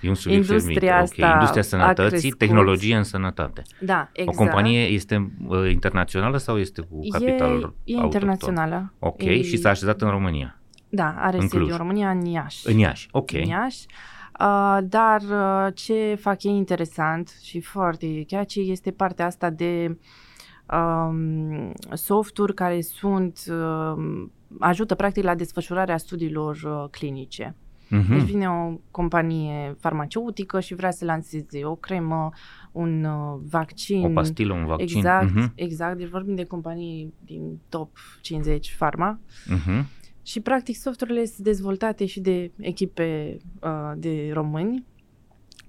[SPEAKER 2] E un subiect
[SPEAKER 1] Industria
[SPEAKER 2] fermit.
[SPEAKER 1] asta
[SPEAKER 2] Ok, industria
[SPEAKER 1] a
[SPEAKER 2] sănătății,
[SPEAKER 1] crescut.
[SPEAKER 2] tehnologie în sănătate.
[SPEAKER 1] Da, exact.
[SPEAKER 2] O companie este uh, internațională sau este cu capital
[SPEAKER 1] e, e
[SPEAKER 2] autohton?
[SPEAKER 1] internațională.
[SPEAKER 2] Ok,
[SPEAKER 1] E-
[SPEAKER 2] și s-a așezat în România,
[SPEAKER 1] Da, are
[SPEAKER 2] În
[SPEAKER 1] sediu
[SPEAKER 2] Cluj.
[SPEAKER 1] în România, în Iași.
[SPEAKER 2] în Iași. Ok.
[SPEAKER 1] În Iași. Uh, dar uh, ce fac ei interesant și foarte catchy este partea asta de um, softuri care sunt uh, ajută practic la desfășurarea studiilor uh, clinice.
[SPEAKER 2] Mhm.
[SPEAKER 1] Deci vine o companie farmaceutică și vrea să lanseze o cremă, un uh, vaccin.
[SPEAKER 2] O pastilă, un vaccin.
[SPEAKER 1] Exact,
[SPEAKER 2] Mhm.
[SPEAKER 1] exact. Deci vorbim de companii din top 50 farma.
[SPEAKER 2] Mhm.
[SPEAKER 1] Și practic softurile sunt dezvoltate și de echipe uh, de români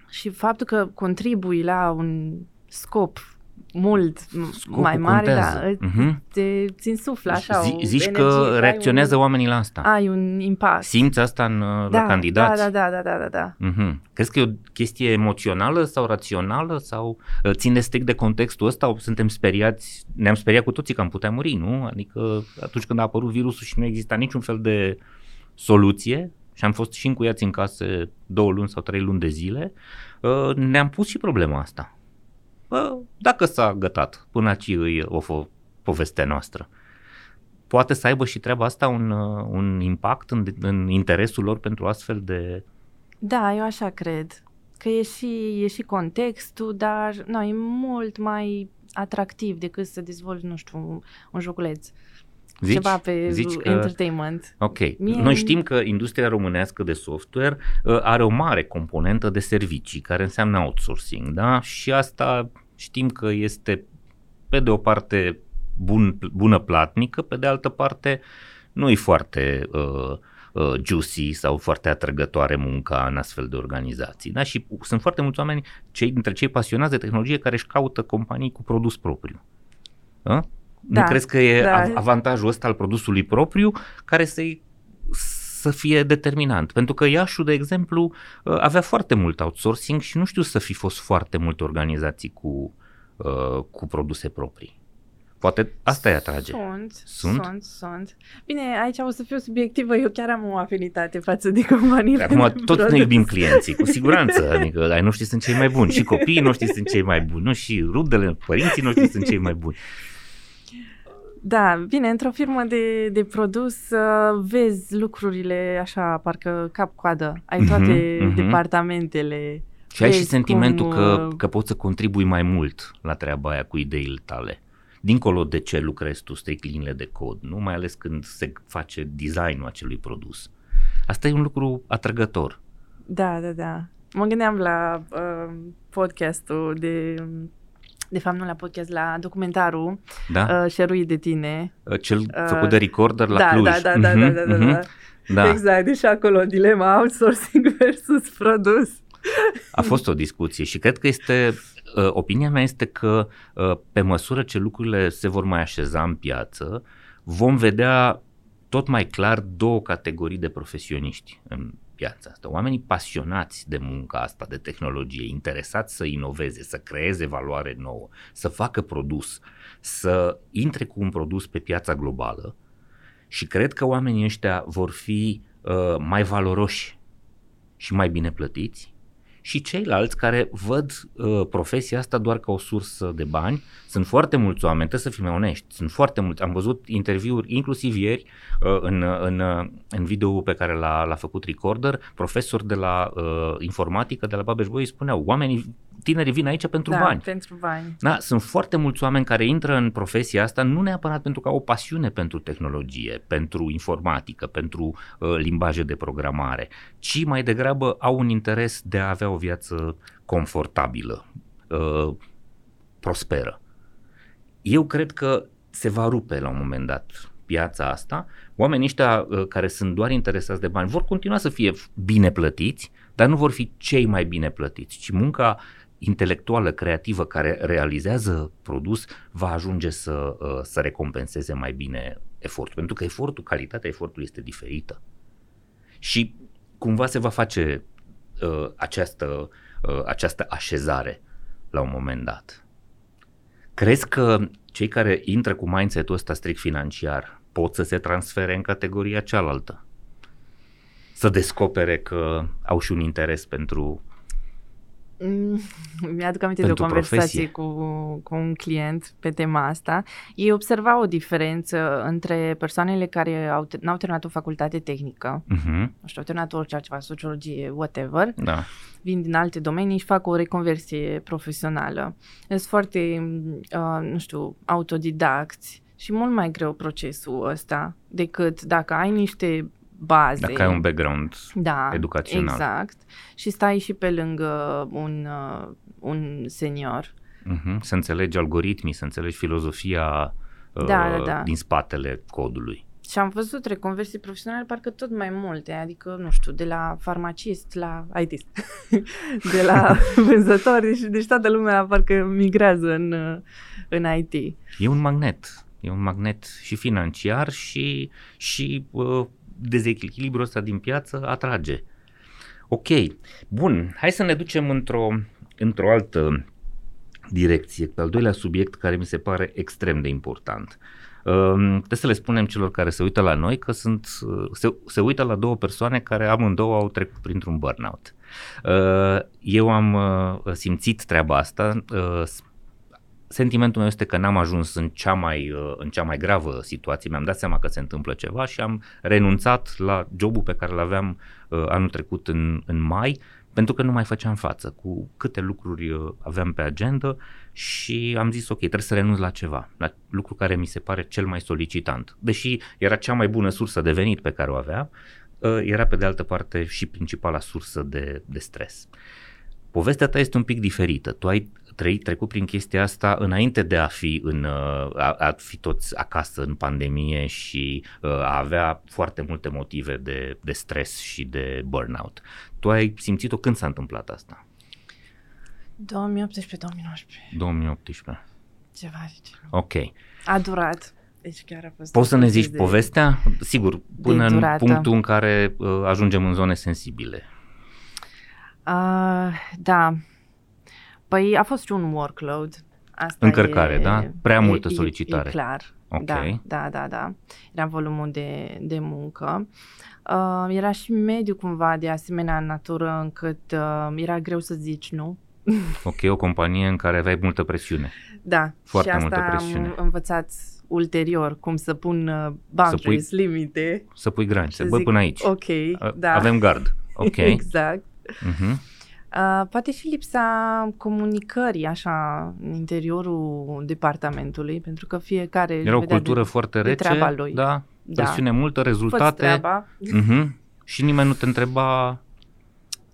[SPEAKER 1] și faptul că contribui la un scop mult m-
[SPEAKER 2] Scopul
[SPEAKER 1] mai mare,
[SPEAKER 2] contează.
[SPEAKER 1] da, îți-
[SPEAKER 2] Mhm.
[SPEAKER 1] te țin suflă așa
[SPEAKER 2] Zi-
[SPEAKER 1] o
[SPEAKER 2] zici
[SPEAKER 1] energie,
[SPEAKER 2] că
[SPEAKER 1] ai
[SPEAKER 2] reacționează
[SPEAKER 1] un,
[SPEAKER 2] oamenii la asta.
[SPEAKER 1] Ai un impact.
[SPEAKER 2] Simți asta în, uh,
[SPEAKER 1] da,
[SPEAKER 2] la candidați?
[SPEAKER 1] Da, da, da, da, da, da.
[SPEAKER 2] Mhm. Crezi că e o chestie emoțională sau rațională sau uh, ține strict de contextul ăsta? O suntem speriați, ne-am speriat cu toții că am putea muri, nu? Adică atunci când a apărut virusul și nu exista niciun fel de soluție și am fost și încuiați în case două luni sau trei luni de zile, uh, ne-am pus și problema asta. Bă, dacă s-a gătat, până aici e o fo- povestea noastră. Poate să aibă și treaba asta un, uh, un impact în, în interesul lor pentru astfel de
[SPEAKER 1] Da, eu așa cred. Că e și, e și contextul, dar no, e mult mai atractiv decât să dezvolți, nu știu, un, un joculeț.
[SPEAKER 2] Zici,
[SPEAKER 1] Ceva pe
[SPEAKER 2] zici că,
[SPEAKER 1] entertainment.
[SPEAKER 2] ok,
[SPEAKER 1] Mie-
[SPEAKER 2] noi știm că industria românească de software uh, are o mare componentă de servicii, care înseamnă outsourcing, da? Și asta știm că este, pe de o parte, bun, bună platnică, pe de altă parte, nu e foarte uh, uh, juicy sau foarte atrăgătoare munca în astfel de organizații. Da? Și sunt foarte mulți oameni, cei dintre cei pasionați de tehnologie, care își caută companii cu produs propriu. Da? Nu
[SPEAKER 1] Da,
[SPEAKER 2] crezi că e
[SPEAKER 1] da.
[SPEAKER 2] av- avantajul ăsta al produsului propriu care să să fie determinant. Pentru că Iașu, de exemplu, uh, avea foarte mult outsourcing și nu știu să fi fost foarte multe organizații cu, uh, cu produse proprii. Poate asta îi atrage.
[SPEAKER 1] Sunt,
[SPEAKER 2] Sunt?
[SPEAKER 1] sunt, sunt. Bine, aici o să fiu subiectivă, eu chiar am o afinitate față de companiile
[SPEAKER 2] Acum
[SPEAKER 1] de
[SPEAKER 2] toți
[SPEAKER 1] produs.
[SPEAKER 2] ne iubim clienții, cu siguranță. Adică ai noștri sunt cei mai buni. Și copiii noștri sunt cei mai buni. Nu? Și rudele, părinții noștri sunt cei mai buni.
[SPEAKER 1] Da, bine, într-o firmă de, de produs uh, vezi lucrurile așa, parcă cap-coadă. Ai
[SPEAKER 2] Mhm,
[SPEAKER 1] toate
[SPEAKER 2] mhm.
[SPEAKER 1] departamentele.
[SPEAKER 2] Și ai și
[SPEAKER 1] Vezi
[SPEAKER 2] sentimentul
[SPEAKER 1] cum,
[SPEAKER 2] că,
[SPEAKER 1] uh,
[SPEAKER 2] că poți să contribui mai mult la treaba aia cu ideile tale. Dincolo de ce lucrezi tu, strict liniile de cod, nu? Mai ales când se face designul acelui produs. Asta e un lucru atrăgător.
[SPEAKER 1] Da, da, da. Mă gândeam la uh, podcastul de... De fapt, nu la podcast, la documentarul
[SPEAKER 2] Da?
[SPEAKER 1] uh, Șeruit de tine.
[SPEAKER 2] Uh, Cel
[SPEAKER 1] uh,
[SPEAKER 2] făcut de recorder la
[SPEAKER 1] da,
[SPEAKER 2] Cluj.
[SPEAKER 1] da, da, da,
[SPEAKER 2] Mhm,
[SPEAKER 1] da, da, da,
[SPEAKER 2] mhm.
[SPEAKER 1] da.
[SPEAKER 2] Da,
[SPEAKER 1] Exact, deci acolo dilema outsourcing versus produs.
[SPEAKER 2] a fost o discuție și cred că este, uh, opinia mea este că uh, pe măsură ce lucrurile se vor mai așeza în piață, vom vedea tot mai clar două categorii de profesioniști în piața asta, oamenii pasionați de munca asta, de tehnologie, interesați să inoveze, să creeze valoare nouă, să facă produs, să intre cu un produs pe piața globală și cred că oamenii ăștia vor fi uh, mai valoroși și mai bine plătiți și ceilalți care văd uh, profesia asta doar ca o sursă de bani. Sunt foarte mulți oameni, trebuie să fim onești, sunt foarte mulți. Am văzut interviuri, inclusiv ieri, uh, în, în, în video pe care l-a, l-a făcut Recorder, profesori de la uh, informatică, de la Babeș Boi, spuneau, oamenii tinerii vin aici pentru
[SPEAKER 1] da,
[SPEAKER 2] bani.
[SPEAKER 1] pentru bani.
[SPEAKER 2] Da, sunt foarte mulți oameni care intră în profesia asta nu neapărat pentru că au o pasiune pentru tehnologie, pentru informatică, pentru uh, limbaje de programare, ci mai degrabă au un interes de a avea o viață confortabilă, uh, prosperă. Eu cred că se va rupe la un moment dat piața asta, oamenii ăștia uh, care sunt doar interesați de bani vor continua să fie bine plătiți, dar nu vor fi cei mai bine plătiți, ci munca intelectuală, creativă, care realizează produs, va ajunge să, uh, să recompenseze mai bine efortul. Pentru că efortul, calitatea efortului este diferită. Și cumva se va face uh, această, uh, această așezare la un moment dat. Crezi că cei care intră cu mindset-ul ăsta strict financiar pot să se transfere în categoria cealaltă? Să descopere că au și un interes pentru
[SPEAKER 1] Mm, mi-aduc aminte de o conversație cu, cu un client pe tema asta. Ei observau o diferență între persoanele care au, n-au terminat o facultate tehnică, uh-huh. nu știu, au terminat orice altceva, sociologie, whatever,
[SPEAKER 2] da.
[SPEAKER 1] vin din alte domenii și fac o reconversie profesională. Sunt foarte, uh, nu știu, autodidacți și mult mai greu procesul ăsta decât dacă ai niște baze.
[SPEAKER 2] Dacă ai un background da, educațional.
[SPEAKER 1] exact. Și stai și pe lângă un, uh, un senior.
[SPEAKER 2] Uh-huh. Să înțelegi algoritmii, să înțelegi filozofia uh, da, da, da. din spatele codului.
[SPEAKER 1] Și am văzut reconversii profesionale parcă tot mai multe, adică, nu știu, de la farmacist la IT, de la vânzător, deci, deci toată lumea parcă migrează în, uh, în IT.
[SPEAKER 2] E un magnet, e un magnet și financiar și, și uh, dezechilibrul ăsta din piață atrage. Ok, bun, hai să ne ducem într-o, într-o altă direcție, pe al doilea subiect care mi se pare extrem de important. Uh, trebuie să le spunem celor care se uită la noi că sunt, uh, se, se uită la două persoane care amândouă au trecut printr-un burnout. Uh, eu am uh, simțit treaba asta, uh, Sentimentul meu este că n-am ajuns în cea, mai, uh, în cea mai gravă situație, mi-am dat seama că se întâmplă ceva și am renunțat la jobul pe care l-aveam uh, anul trecut în, în mai, pentru că nu mai făceam față cu câte lucruri uh, aveam pe agenda și am zis ok, trebuie să renunț la ceva, la lucru care mi se pare cel mai solicitant. Deși era cea mai bună sursă de venit pe care o aveam, era pe de altă parte și principala sursă de, de stres. Povestea ta este un pic diferită. Tu ai trăit, trecut prin chestia asta înainte de a fi, în, uh, a, a fi toți acasă în pandemie și uh, a avea foarte multe motive de, de stres și de burnout. Tu ai simțit-o când s-a întâmplat asta?
[SPEAKER 1] 2018-2019.
[SPEAKER 2] 2018.
[SPEAKER 1] Ceva de genul.
[SPEAKER 2] Ok.
[SPEAKER 1] A durat. Deci chiar a fost
[SPEAKER 2] Poți să ne zici de, povestea? Sigur, până în punctul în care uh, ajungem în zone sensibile.
[SPEAKER 1] Uh, da, Păi a fost și un workload.
[SPEAKER 2] Asta Încărcare, e, da? Prea multă solicitare.
[SPEAKER 1] E, e clar. Okay. Da, da, da, da. Era volumul de, de muncă. Uh, era și mediu cumva de asemenea natură încât uh, era greu să zici nu.
[SPEAKER 2] Ok, o companie în care aveai multă presiune.
[SPEAKER 1] Da,
[SPEAKER 2] Foarte
[SPEAKER 1] și asta
[SPEAKER 2] multă presiune.
[SPEAKER 1] am învățat ulterior cum să pun uh, boundaries, să pui, limite.
[SPEAKER 2] Să pui granițe. Bă, până aici.
[SPEAKER 1] Ok, da.
[SPEAKER 2] Avem gard. Ok.
[SPEAKER 1] exact. Uh-huh. Uh, poate și lipsa comunicării așa în interiorul departamentului, pentru că fiecare
[SPEAKER 2] Era o cultură
[SPEAKER 1] de,
[SPEAKER 2] foarte rece,
[SPEAKER 1] de lui.
[SPEAKER 2] da, da. presiune da. multă, rezultate. Uh-huh. Și nimeni nu te întreba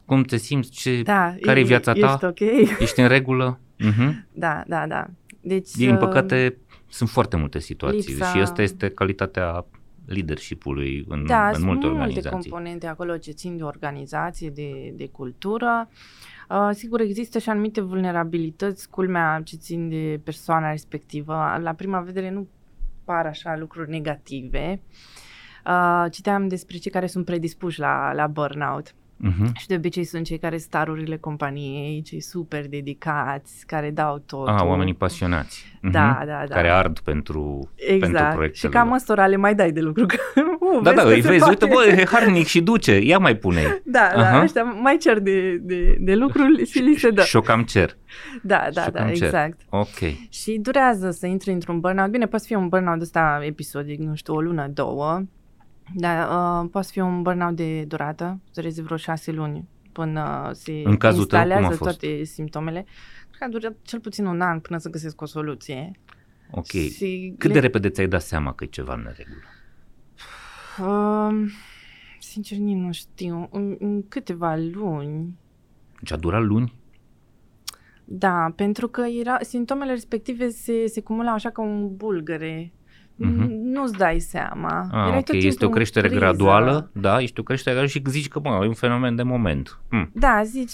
[SPEAKER 2] cum te simți, ce,
[SPEAKER 1] da,
[SPEAKER 2] care e viața ta,
[SPEAKER 1] ești, okay.
[SPEAKER 2] ești în regulă. Uh-huh.
[SPEAKER 1] Da, da, da. Deci,
[SPEAKER 2] Din uh, păcate, sunt foarte multe situații lipsa... și asta este calitatea leadership-ului în,
[SPEAKER 1] da,
[SPEAKER 2] în multe
[SPEAKER 1] organizații. Da, multe componente acolo ce țin de organizație, de, de cultură. Uh, sigur, există și anumite vulnerabilități, culmea ce țin de persoana respectivă. La prima vedere nu par așa lucruri negative. uh, citeam despre cei care sunt predispuși la, la burnout.
[SPEAKER 2] Uh-huh.
[SPEAKER 1] Și de obicei sunt cei care starurile companiei, cei super dedicați, care dau totul.
[SPEAKER 2] Ah, oamenii pasionați. Uh-huh.
[SPEAKER 1] Da, da, da.
[SPEAKER 2] Care ard pentru, pentru
[SPEAKER 1] Exact.
[SPEAKER 2] proiectele
[SPEAKER 1] Și cam
[SPEAKER 2] lor.
[SPEAKER 1] ăstora le mai dai de lucru. Că, uh,
[SPEAKER 2] Da, da,
[SPEAKER 1] că
[SPEAKER 2] îi
[SPEAKER 1] se
[SPEAKER 2] vezi,
[SPEAKER 1] poate.
[SPEAKER 2] uite, bă, e harnic și duce, ia mai pune
[SPEAKER 1] Da, da,
[SPEAKER 2] Aha.
[SPEAKER 1] ăștia mai cer de, de, de lucruri și li se dă.
[SPEAKER 2] Și o cam cer.
[SPEAKER 1] Da, da,
[SPEAKER 2] și-o
[SPEAKER 1] da,
[SPEAKER 2] cam cer.
[SPEAKER 1] exact.
[SPEAKER 2] Ok.
[SPEAKER 1] Și durează să intri într-un burnout. Bine, poate fi un burnout ăsta episodic, nu știu, o lună, două. Dar uh, poate fi un burnout de durată, dureze vreo șase luni până se
[SPEAKER 2] În cazul tău, cum a
[SPEAKER 1] instalează
[SPEAKER 2] fost?
[SPEAKER 1] toate simptomele. Cred că a durat cel puțin un an până să găsesc o soluție.
[SPEAKER 2] Ok.
[SPEAKER 1] Și
[SPEAKER 2] Cât
[SPEAKER 1] le-
[SPEAKER 2] de repede ți-ai dat seama că e ceva în neregulă?
[SPEAKER 1] Um, sincer, nici nu știu. În, în câteva luni.
[SPEAKER 2] Deci a durat luni?
[SPEAKER 1] Da, pentru că era, simptomele respective se, se cumulau așa ca un bulgăre.
[SPEAKER 2] Mhm.
[SPEAKER 1] Mm-hmm. Nu-ți dai seama.
[SPEAKER 2] Ah,
[SPEAKER 1] Erai
[SPEAKER 2] ok,
[SPEAKER 1] tot
[SPEAKER 2] este
[SPEAKER 1] timpul
[SPEAKER 2] o
[SPEAKER 1] în
[SPEAKER 2] creștere
[SPEAKER 1] priză.
[SPEAKER 2] graduală, da, este o creștere graduală și zici că, mă, e un fenomen de moment. Hm.
[SPEAKER 1] Da, zici,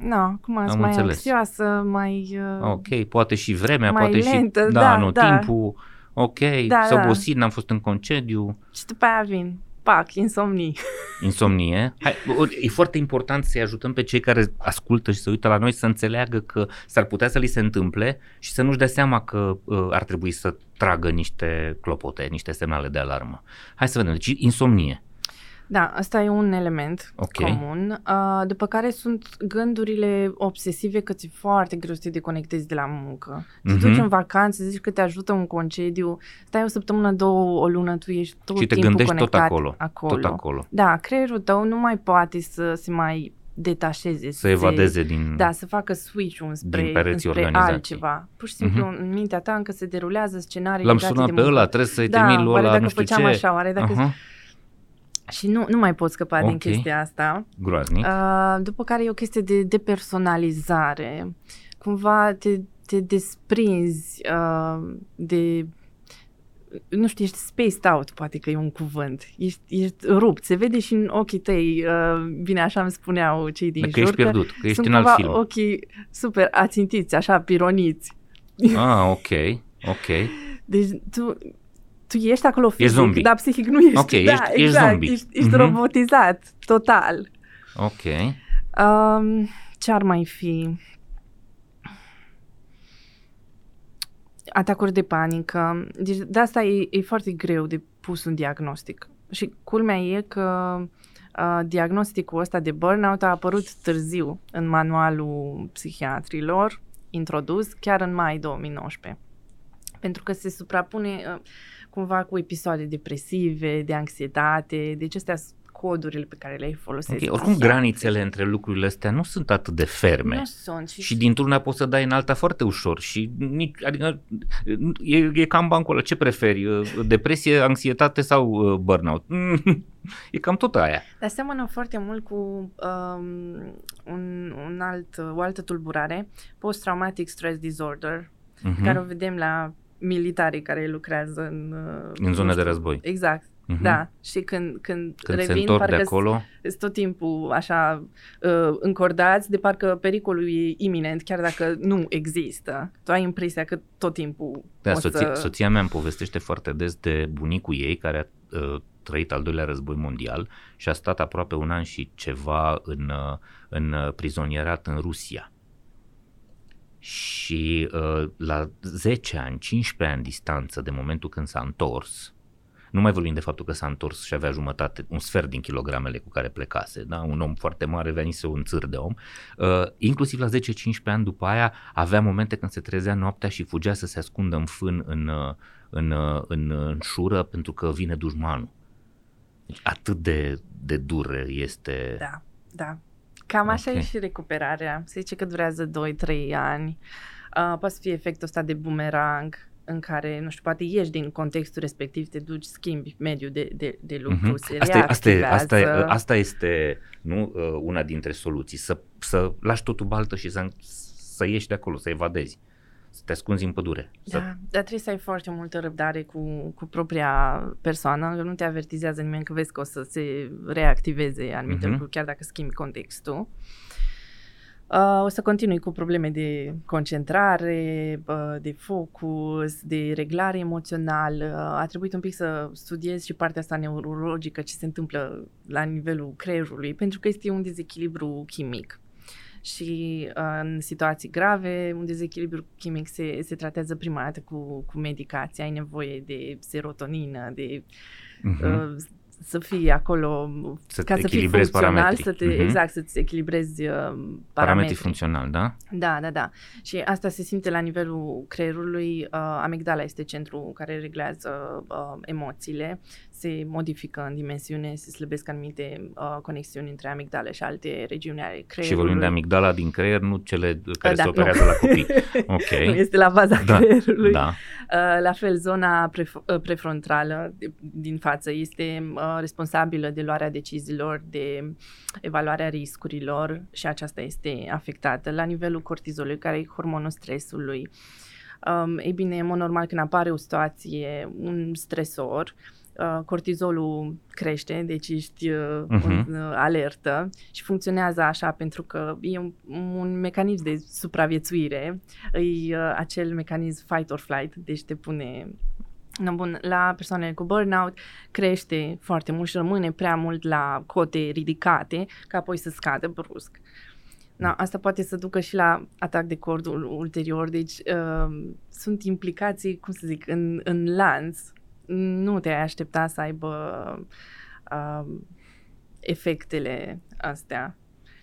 [SPEAKER 1] nu, cum ați
[SPEAKER 2] Am
[SPEAKER 1] mai
[SPEAKER 2] înțeles.
[SPEAKER 1] anxioasă, mai... Uh,
[SPEAKER 2] Ok, poate și vremea,
[SPEAKER 1] Mai
[SPEAKER 2] poate
[SPEAKER 1] lentă,
[SPEAKER 2] și,
[SPEAKER 1] da,
[SPEAKER 2] nu,
[SPEAKER 1] da.
[SPEAKER 2] timpul, ok,
[SPEAKER 1] Da,
[SPEAKER 2] s-a
[SPEAKER 1] da.
[SPEAKER 2] obosit, n-am fost în concediu,
[SPEAKER 1] Și după aia vin, pac, insomnii.
[SPEAKER 2] insomnie. Hai, o- e foarte important să-i ajutăm pe cei care ascultă și se uită la noi să înțeleagă că s-ar putea să li se întâmple și să nu-și dea seama că uh, ar trebui să tragă niște clopote, niște semnale de alarmă. Hai să vedem, deci insomnie.
[SPEAKER 1] Da, asta e un element
[SPEAKER 2] Ok.
[SPEAKER 1] comun. Uh, după care sunt gândurile obsesive că ți-e foarte greu să te deconectezi de la muncă. Te
[SPEAKER 2] Mhm.
[SPEAKER 1] duci în vacanță, zici că te ajută un concediu, stai o săptămână, două, o lună, tu ești tot
[SPEAKER 2] și te
[SPEAKER 1] timpul
[SPEAKER 2] gândești tot
[SPEAKER 1] conectat
[SPEAKER 2] acolo,
[SPEAKER 1] acolo.
[SPEAKER 2] tot acolo.
[SPEAKER 1] Da, creierul tău nu mai poate să se mai detașeze.
[SPEAKER 2] Să evadeze din...
[SPEAKER 1] Da, să facă switch-ul înspre,
[SPEAKER 2] Din pereții
[SPEAKER 1] înspre
[SPEAKER 2] organizației.
[SPEAKER 1] altceva. Pur și simplu
[SPEAKER 2] Mhm.
[SPEAKER 1] în mintea ta încă se derulează scenarii
[SPEAKER 2] L-am
[SPEAKER 1] legate
[SPEAKER 2] sunat
[SPEAKER 1] de
[SPEAKER 2] pe
[SPEAKER 1] muncă.
[SPEAKER 2] ăla, trebuie să-i
[SPEAKER 1] Da,
[SPEAKER 2] trimit lui
[SPEAKER 1] oare
[SPEAKER 2] ăla,
[SPEAKER 1] dacă
[SPEAKER 2] nu știu
[SPEAKER 1] făceam
[SPEAKER 2] ce.
[SPEAKER 1] așa, oare dacă-
[SPEAKER 2] Aha,
[SPEAKER 1] Și nu, nu mai poți scăpa din
[SPEAKER 2] Ok.
[SPEAKER 1] chestia asta.
[SPEAKER 2] groaznic.
[SPEAKER 1] Uh, după care e o chestie de depersonalizare. Cumva te, te desprinzi uh, de nu știu, ești spaced out, poate că e un cuvânt. Ești, ești rupt. Se vede și în ochii tăi, uh, bine așa îmi spuneau cei din
[SPEAKER 2] că
[SPEAKER 1] jur.
[SPEAKER 2] ești pierdut, că ești
[SPEAKER 1] sunt
[SPEAKER 2] în alt
[SPEAKER 1] cumva
[SPEAKER 2] film.
[SPEAKER 1] ochii super ațintiți, așa, pironiți.
[SPEAKER 2] Ah, ok, ok.
[SPEAKER 1] Deci tu, tu ești acolo fizic,
[SPEAKER 2] zombie.
[SPEAKER 1] dar psihic nu ești.
[SPEAKER 2] Ok,
[SPEAKER 1] da,
[SPEAKER 2] ești- ești
[SPEAKER 1] exact,
[SPEAKER 2] zombie.
[SPEAKER 1] Ești, ești
[SPEAKER 2] Mhm.
[SPEAKER 1] robotizat, total.
[SPEAKER 2] Ok.
[SPEAKER 1] Um, ce ar mai fi? Atacuri de panică. Deci de asta e, e foarte greu de pus un diagnostic. Și culmea e că uh, diagnosticul ăsta de burnout a apărut târziu în manualul psihiatrilor, introdus chiar în mai 2019. Pentru că se suprapune uh, cumva cu episoade depresive, de anxietate, deci astea sunt codurile pe care le folosesc.
[SPEAKER 2] Ok, oricum
[SPEAKER 1] psihiatrii.
[SPEAKER 2] granițele între lucrurile astea nu sunt atât de ferme.
[SPEAKER 1] Nu sunt. Și,
[SPEAKER 2] Și dintr-una poți să dai în alta foarte ușor și nici, adică e, e cam bancul ăla. Ce preferi? Uh, Depresie, anxietate sau uh, burnout? Mm, E cam tot aia.
[SPEAKER 1] Dar seamănă foarte mult cu um, un, un alt, o altă tulburare, post-traumatic stress disorder,
[SPEAKER 2] Mhm.
[SPEAKER 1] care o vedem la militarii care lucrează în... uh,
[SPEAKER 2] În
[SPEAKER 1] nu
[SPEAKER 2] zone de
[SPEAKER 1] știu,
[SPEAKER 2] război.
[SPEAKER 1] Exact,
[SPEAKER 2] Mhm.
[SPEAKER 1] da. Și când, când,
[SPEAKER 2] Când se
[SPEAKER 1] revin,
[SPEAKER 2] întorc de
[SPEAKER 1] parcă
[SPEAKER 2] acolo,
[SPEAKER 1] sunt tot timpul așa uh, încordați, de parcă pericolul e iminent, chiar dacă nu există. Tu ai impresia că tot timpul
[SPEAKER 2] da,
[SPEAKER 1] o
[SPEAKER 2] soția,
[SPEAKER 1] să...
[SPEAKER 2] soția mea îmi povestește foarte des de bunicul ei care a uh, trăit al doilea război mondial și a stat aproape un an și ceva în, uh, în uh, prizonierat în Rusia. Și uh, la 10 ani, 15 ani distanță de momentul când s-a întors, nu mai vorbim de faptul că s-a întors și avea jumătate, un sfert din kilogramele cu care plecase, da? un om foarte mare, venise un țâr de om, uh, inclusiv la 10-15 ani după aia avea momente când se trezea noaptea și fugea să se ascundă în fân, în, uh, în, uh, în, în șură, pentru că vine dușmanul. Deci atât de, de dur este...
[SPEAKER 1] Da, da. Cam așa
[SPEAKER 2] Ok.
[SPEAKER 1] e și recuperarea. Se zice că durează 2-3 ani. Uh, poate să fie efectul ăsta de bumerang în care, nu știu, poate ieși din contextul respectiv, te duci, schimbi mediul de, de, de lucru,
[SPEAKER 2] Mhm.
[SPEAKER 1] se
[SPEAKER 2] Asta, e- asta, e- asta, e-
[SPEAKER 1] reactivează.
[SPEAKER 2] asta este nu, uh, una dintre soluții, să, să lași totul baltă și să, să ieși de acolo, să evadezi, să te ascunzi în pădure. Să,
[SPEAKER 1] Da, dar trebuie să ai foarte multă răbdare cu, cu propria persoană, că nu te avertizează nimeni că vezi că o să se reactiveze anumite
[SPEAKER 2] Mhm.
[SPEAKER 1] lucruri, chiar dacă schimbi contextul. Uh, o să continui cu probleme de concentrare, uh, de focus, de reglare emoțională. Uh, a trebuit un pic să studiez și partea asta neurologică, ce se întâmplă la nivelul creierului, pentru că este un dezechilibru chimic. Și uh, în situații grave, un dezechilibru chimic se, se tratează prima dată cu, cu medicație. Ai nevoie de serotonină, de uh-huh. Uh, să fii acolo
[SPEAKER 2] Să
[SPEAKER 1] ca
[SPEAKER 2] te
[SPEAKER 1] să fii
[SPEAKER 2] echilibrezi
[SPEAKER 1] funcțional,
[SPEAKER 2] parametrii.
[SPEAKER 1] să te,
[SPEAKER 2] Mhm.
[SPEAKER 1] exact, să-ți echilibrezi uh, parametrii.
[SPEAKER 2] Parametrii funcționali, da?
[SPEAKER 1] Da, da, da. Și asta se simte la nivelul creierului. Uh, amigdala este centrul care reglează uh, emoțiile. Se modifică în dimensiune, se slăbesc anumite uh, conexiuni între amigdale și alte regiuni ale
[SPEAKER 2] Și
[SPEAKER 1] creierului.
[SPEAKER 2] vorbim de amigdala din creier, nu cele care
[SPEAKER 1] da,
[SPEAKER 2] se
[SPEAKER 1] nu.
[SPEAKER 2] operează la copii. Ok.
[SPEAKER 1] Nu este la baza
[SPEAKER 2] Da,
[SPEAKER 1] creierului.
[SPEAKER 2] Da.
[SPEAKER 1] Uh, la fel, zona pref- uh, prefrontală de- din față este uh, responsabilă de luarea deciziilor, de evaluarea riscurilor și aceasta este afectată la nivelul cortizolului, care e hormonul stresului. Um, ei bine, în mod normal, când apare o situație, un stresor, uh, cortizolul crește, deci ești uh,
[SPEAKER 2] Mhm.
[SPEAKER 1] în uh, alertă și funcționează așa pentru că e un, un mecanism de supraviețuire, e uh, acel mecanism fight or flight, deci te pune No, bun, la persoanele cu burnout crește foarte mult și rămâne prea mult la cote ridicate, ca apoi să scadă brusc. Na, asta poate să ducă și la atac de cord ul- ulterior, deci uh, sunt implicații, cum să zic, în, în lanț. Nu te-ai aștepta să aibă uh, efectele astea.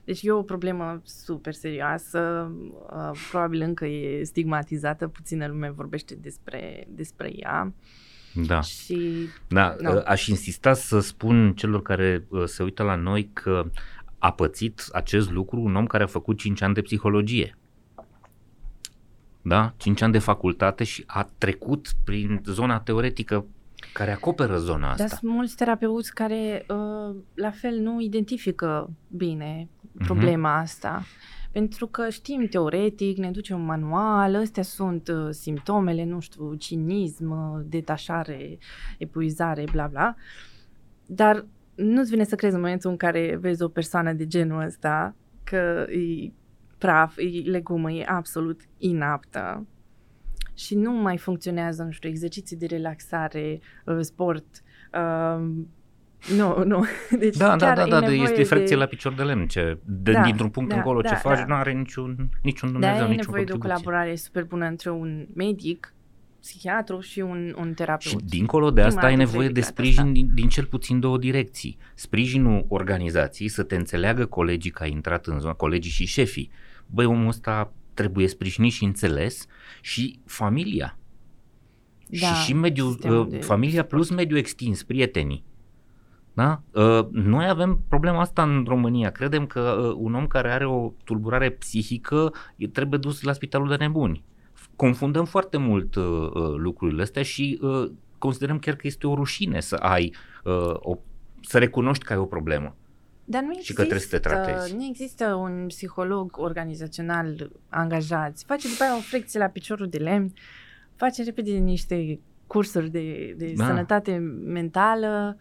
[SPEAKER 1] Deci e o problemă super serioasă, uh, probabil încă e stigmatizată, puțină lume vorbește despre, despre ea
[SPEAKER 2] Da.
[SPEAKER 1] și
[SPEAKER 2] Da,
[SPEAKER 1] Nu.
[SPEAKER 2] aș insista să spun celor care uh, se uită la noi că a pățit acest lucru un om care a făcut 5 ani de psihologie. Da? 5 ani de facultate și a trecut prin zona teoretică care acoperă zona asta.
[SPEAKER 1] Dar sunt mulți terapeuți care uh, la fel nu identifică bine
[SPEAKER 2] Mhm.
[SPEAKER 1] problema asta. Pentru că știm teoretic, ne duce un manual, astea sunt uh, simptomele, nu știu, cinism, uh, detașare, epuizare, bla bla. Dar nu-ți vine să crezi în momentul în care vezi o persoană de genul ăsta că e praf, e legumă, e absolut inaptă și nu mai funcționează, nu știu, exerciții de relaxare, uh, sport. Uh, nu, nu. Deci
[SPEAKER 2] Da, da,
[SPEAKER 1] chiar
[SPEAKER 2] da,
[SPEAKER 1] e
[SPEAKER 2] da, de,
[SPEAKER 1] nevoie
[SPEAKER 2] este fracție
[SPEAKER 1] de...
[SPEAKER 2] la picior de lemn. Ce, de,
[SPEAKER 1] Da,
[SPEAKER 2] dintr-un punct
[SPEAKER 1] da,
[SPEAKER 2] încolo
[SPEAKER 1] da,
[SPEAKER 2] ce faci
[SPEAKER 1] da.
[SPEAKER 2] nu are niciun, niciun
[SPEAKER 1] Da,
[SPEAKER 2] Dumnezeu,
[SPEAKER 1] e
[SPEAKER 2] niciun
[SPEAKER 1] nevoie de o
[SPEAKER 2] contribuție.
[SPEAKER 1] colaborare super bună între un medic, psihiatru și un, un terapeut.
[SPEAKER 2] Și dincolo de asta
[SPEAKER 1] Prima
[SPEAKER 2] ai
[SPEAKER 1] dată
[SPEAKER 2] nevoie de
[SPEAKER 1] verificat
[SPEAKER 2] sprijin
[SPEAKER 1] asta.
[SPEAKER 2] din, din cel puțin două direcții. Sprijinul organizației să te înțeleagă colegii că ai intrat în zona, colegii și șefii. Băi, omul ăsta trebuie sprijinit și înțeles și familia.
[SPEAKER 1] Da,
[SPEAKER 2] și și mediul,
[SPEAKER 1] sistemul
[SPEAKER 2] uh,
[SPEAKER 1] de
[SPEAKER 2] familia plus mediul extins, prietenii. Da? Uh, noi avem problema asta în România. Credem că uh, un om care are o tulburare psihică e- trebuie dus la spitalul de nebuni. Confundăm foarte mult uh, uh, lucrurile astea și uh, considerăm chiar că este o rușine să ai uh, o, să recunoști că ai o problemă.
[SPEAKER 1] Dar nu
[SPEAKER 2] și
[SPEAKER 1] există,
[SPEAKER 2] că trebuie să te tratezi.
[SPEAKER 1] Nu există un psiholog organizațional angajat. Face după aia o frecție la piciorul de lemn, face repede niște cursuri de, de
[SPEAKER 2] Da.
[SPEAKER 1] sănătate mentală,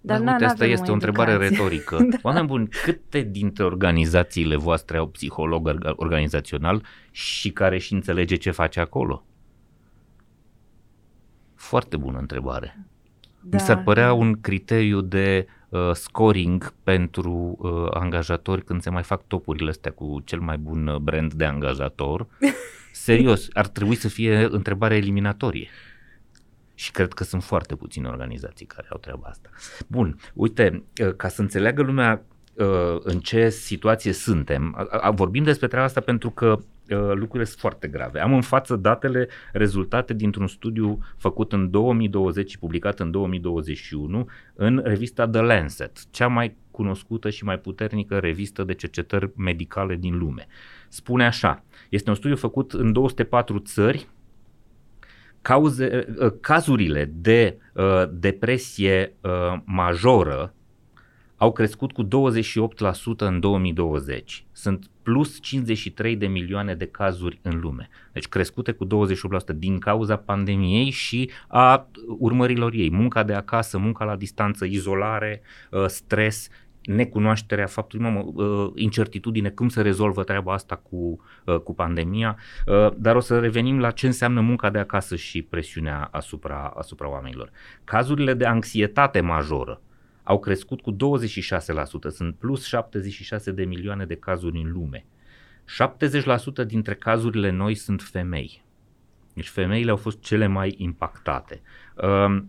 [SPEAKER 1] dar
[SPEAKER 2] Da,
[SPEAKER 1] n-
[SPEAKER 2] uite, asta
[SPEAKER 1] n-avem
[SPEAKER 2] este o întrebare
[SPEAKER 1] educație.
[SPEAKER 2] retorică.
[SPEAKER 1] Da.
[SPEAKER 2] Oameni buni, câte dintre organizațiile voastre au psiholog orga- organizațional și care și înțelege ce face acolo? Foarte bună întrebare.
[SPEAKER 1] Da,
[SPEAKER 2] Mi s-ar părea
[SPEAKER 1] da.
[SPEAKER 2] un criteriu de uh, scoring pentru uh, angajatori când se mai fac topurile astea cu cel mai bun uh, brand de angajator. Serios, ar trebui să fie întrebare eliminatorie. Și cred că sunt foarte puține organizații care au treaba asta. Bun, uite, uh, ca să înțeleagă lumea uh, în ce situație suntem, a- a- vorbim despre treaba asta pentru că uh, lucrurile sunt foarte grave. Am în față datele rezultate dintr-un studiu făcut în 2020 și publicat în 2021 în revista The Lancet, cea mai cunoscută și mai puternică revistă de cercetări medicale din lume. Spune așa, este un studiu făcut în 204 țări, cauze, uh, cazurile de uh, depresie uh, majoră au crescut cu 28% în 2020. Sunt plus 53 de milioane de cazuri în lume. Deci crescute cu 28% din cauza pandemiei și a urmărilor ei. Munca de acasă, munca la distanță, izolare, uh, stres. necunoașterea faptului, mă, uh, incertitudine, cum se rezolvă treaba asta cu, uh, cu pandemia, uh, dar o să revenim la ce înseamnă munca de acasă și presiunea asupra, asupra oamenilor. Cazurile de anxietate majoră au crescut cu 26%, sunt plus 76 de milioane de cazuri în lume. 70% dintre cazurile noi sunt femei. Deci femeile au fost cele mai impactate. Uh,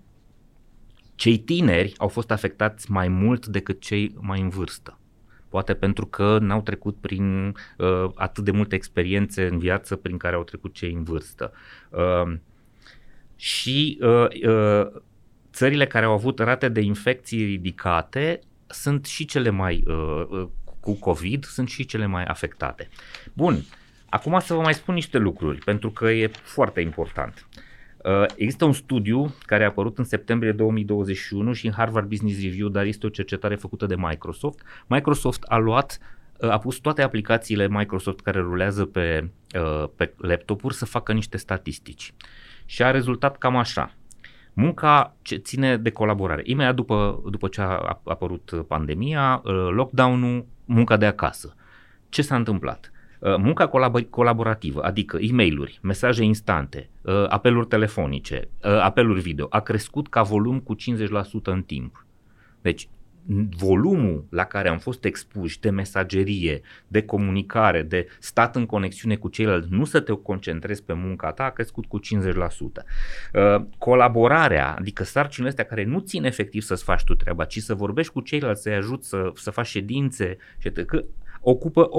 [SPEAKER 2] cei tineri au fost afectați mai mult decât cei mai în vârstă. Poate pentru că n-au trecut prin uh, atât de multe experiențe în viață prin care au trecut cei în vârstă. Uh, și uh, uh, țările care au avut rate de infecții ridicate sunt și cele mai uh, uh cu COVID, sunt și cele mai afectate. Bun, acum să vă mai spun niște lucruri, pentru că e foarte important. Uh, Uh, există un studiu care a apărut în septembrie 2021 și în Harvard Business Review, dar este o cercetare făcută de Microsoft. Microsoft a luat uh, a pus toate aplicațiile Microsoft care rulează pe, uh, pe laptopuri să facă niște statistici. Și a rezultat cam așa. Munca ce ține de colaborare. Imediat după, după ce a apărut pandemia, lockdown-ul, munca de acasă. Ce s-a întâmplat? Uh, munca colab- colaborativă, adică e mail mesaje instante, uh, apeluri telefonice, uh, apeluri video, a crescut ca volum cu 50% în timp. Deci, volumul la care am fost expuși de mesagerie, de comunicare, de stat în conexiune cu ceilalți, nu să te concentrezi pe munca ta, a crescut cu 50%. colaborarea, adică sarcinile astea care nu țin efectiv să-ți faci tu treaba, ci să vorbești cu ceilalți, să-i ajut să, să faci ședințe, că ocupă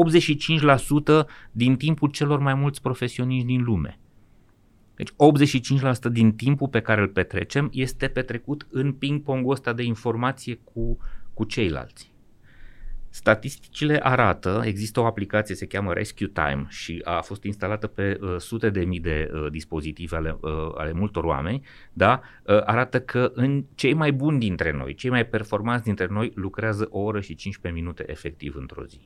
[SPEAKER 2] 85% din timpul celor mai mulți profesioniști din lume. Deci 85% din timpul pe care îl petrecem este petrecut în ping-pongul ăsta de informație cu, cu ceilalți. Statisticile arată, există o aplicație, se cheamă Rescue Time și a fost instalată pe uh, sute de mii de uh, dispozitive ale, uh, ale multor oameni, da? uh, arată că în cei mai buni dintre noi, cei mai performanți dintre noi lucrează o oră și 15 minute efectiv într-o zi.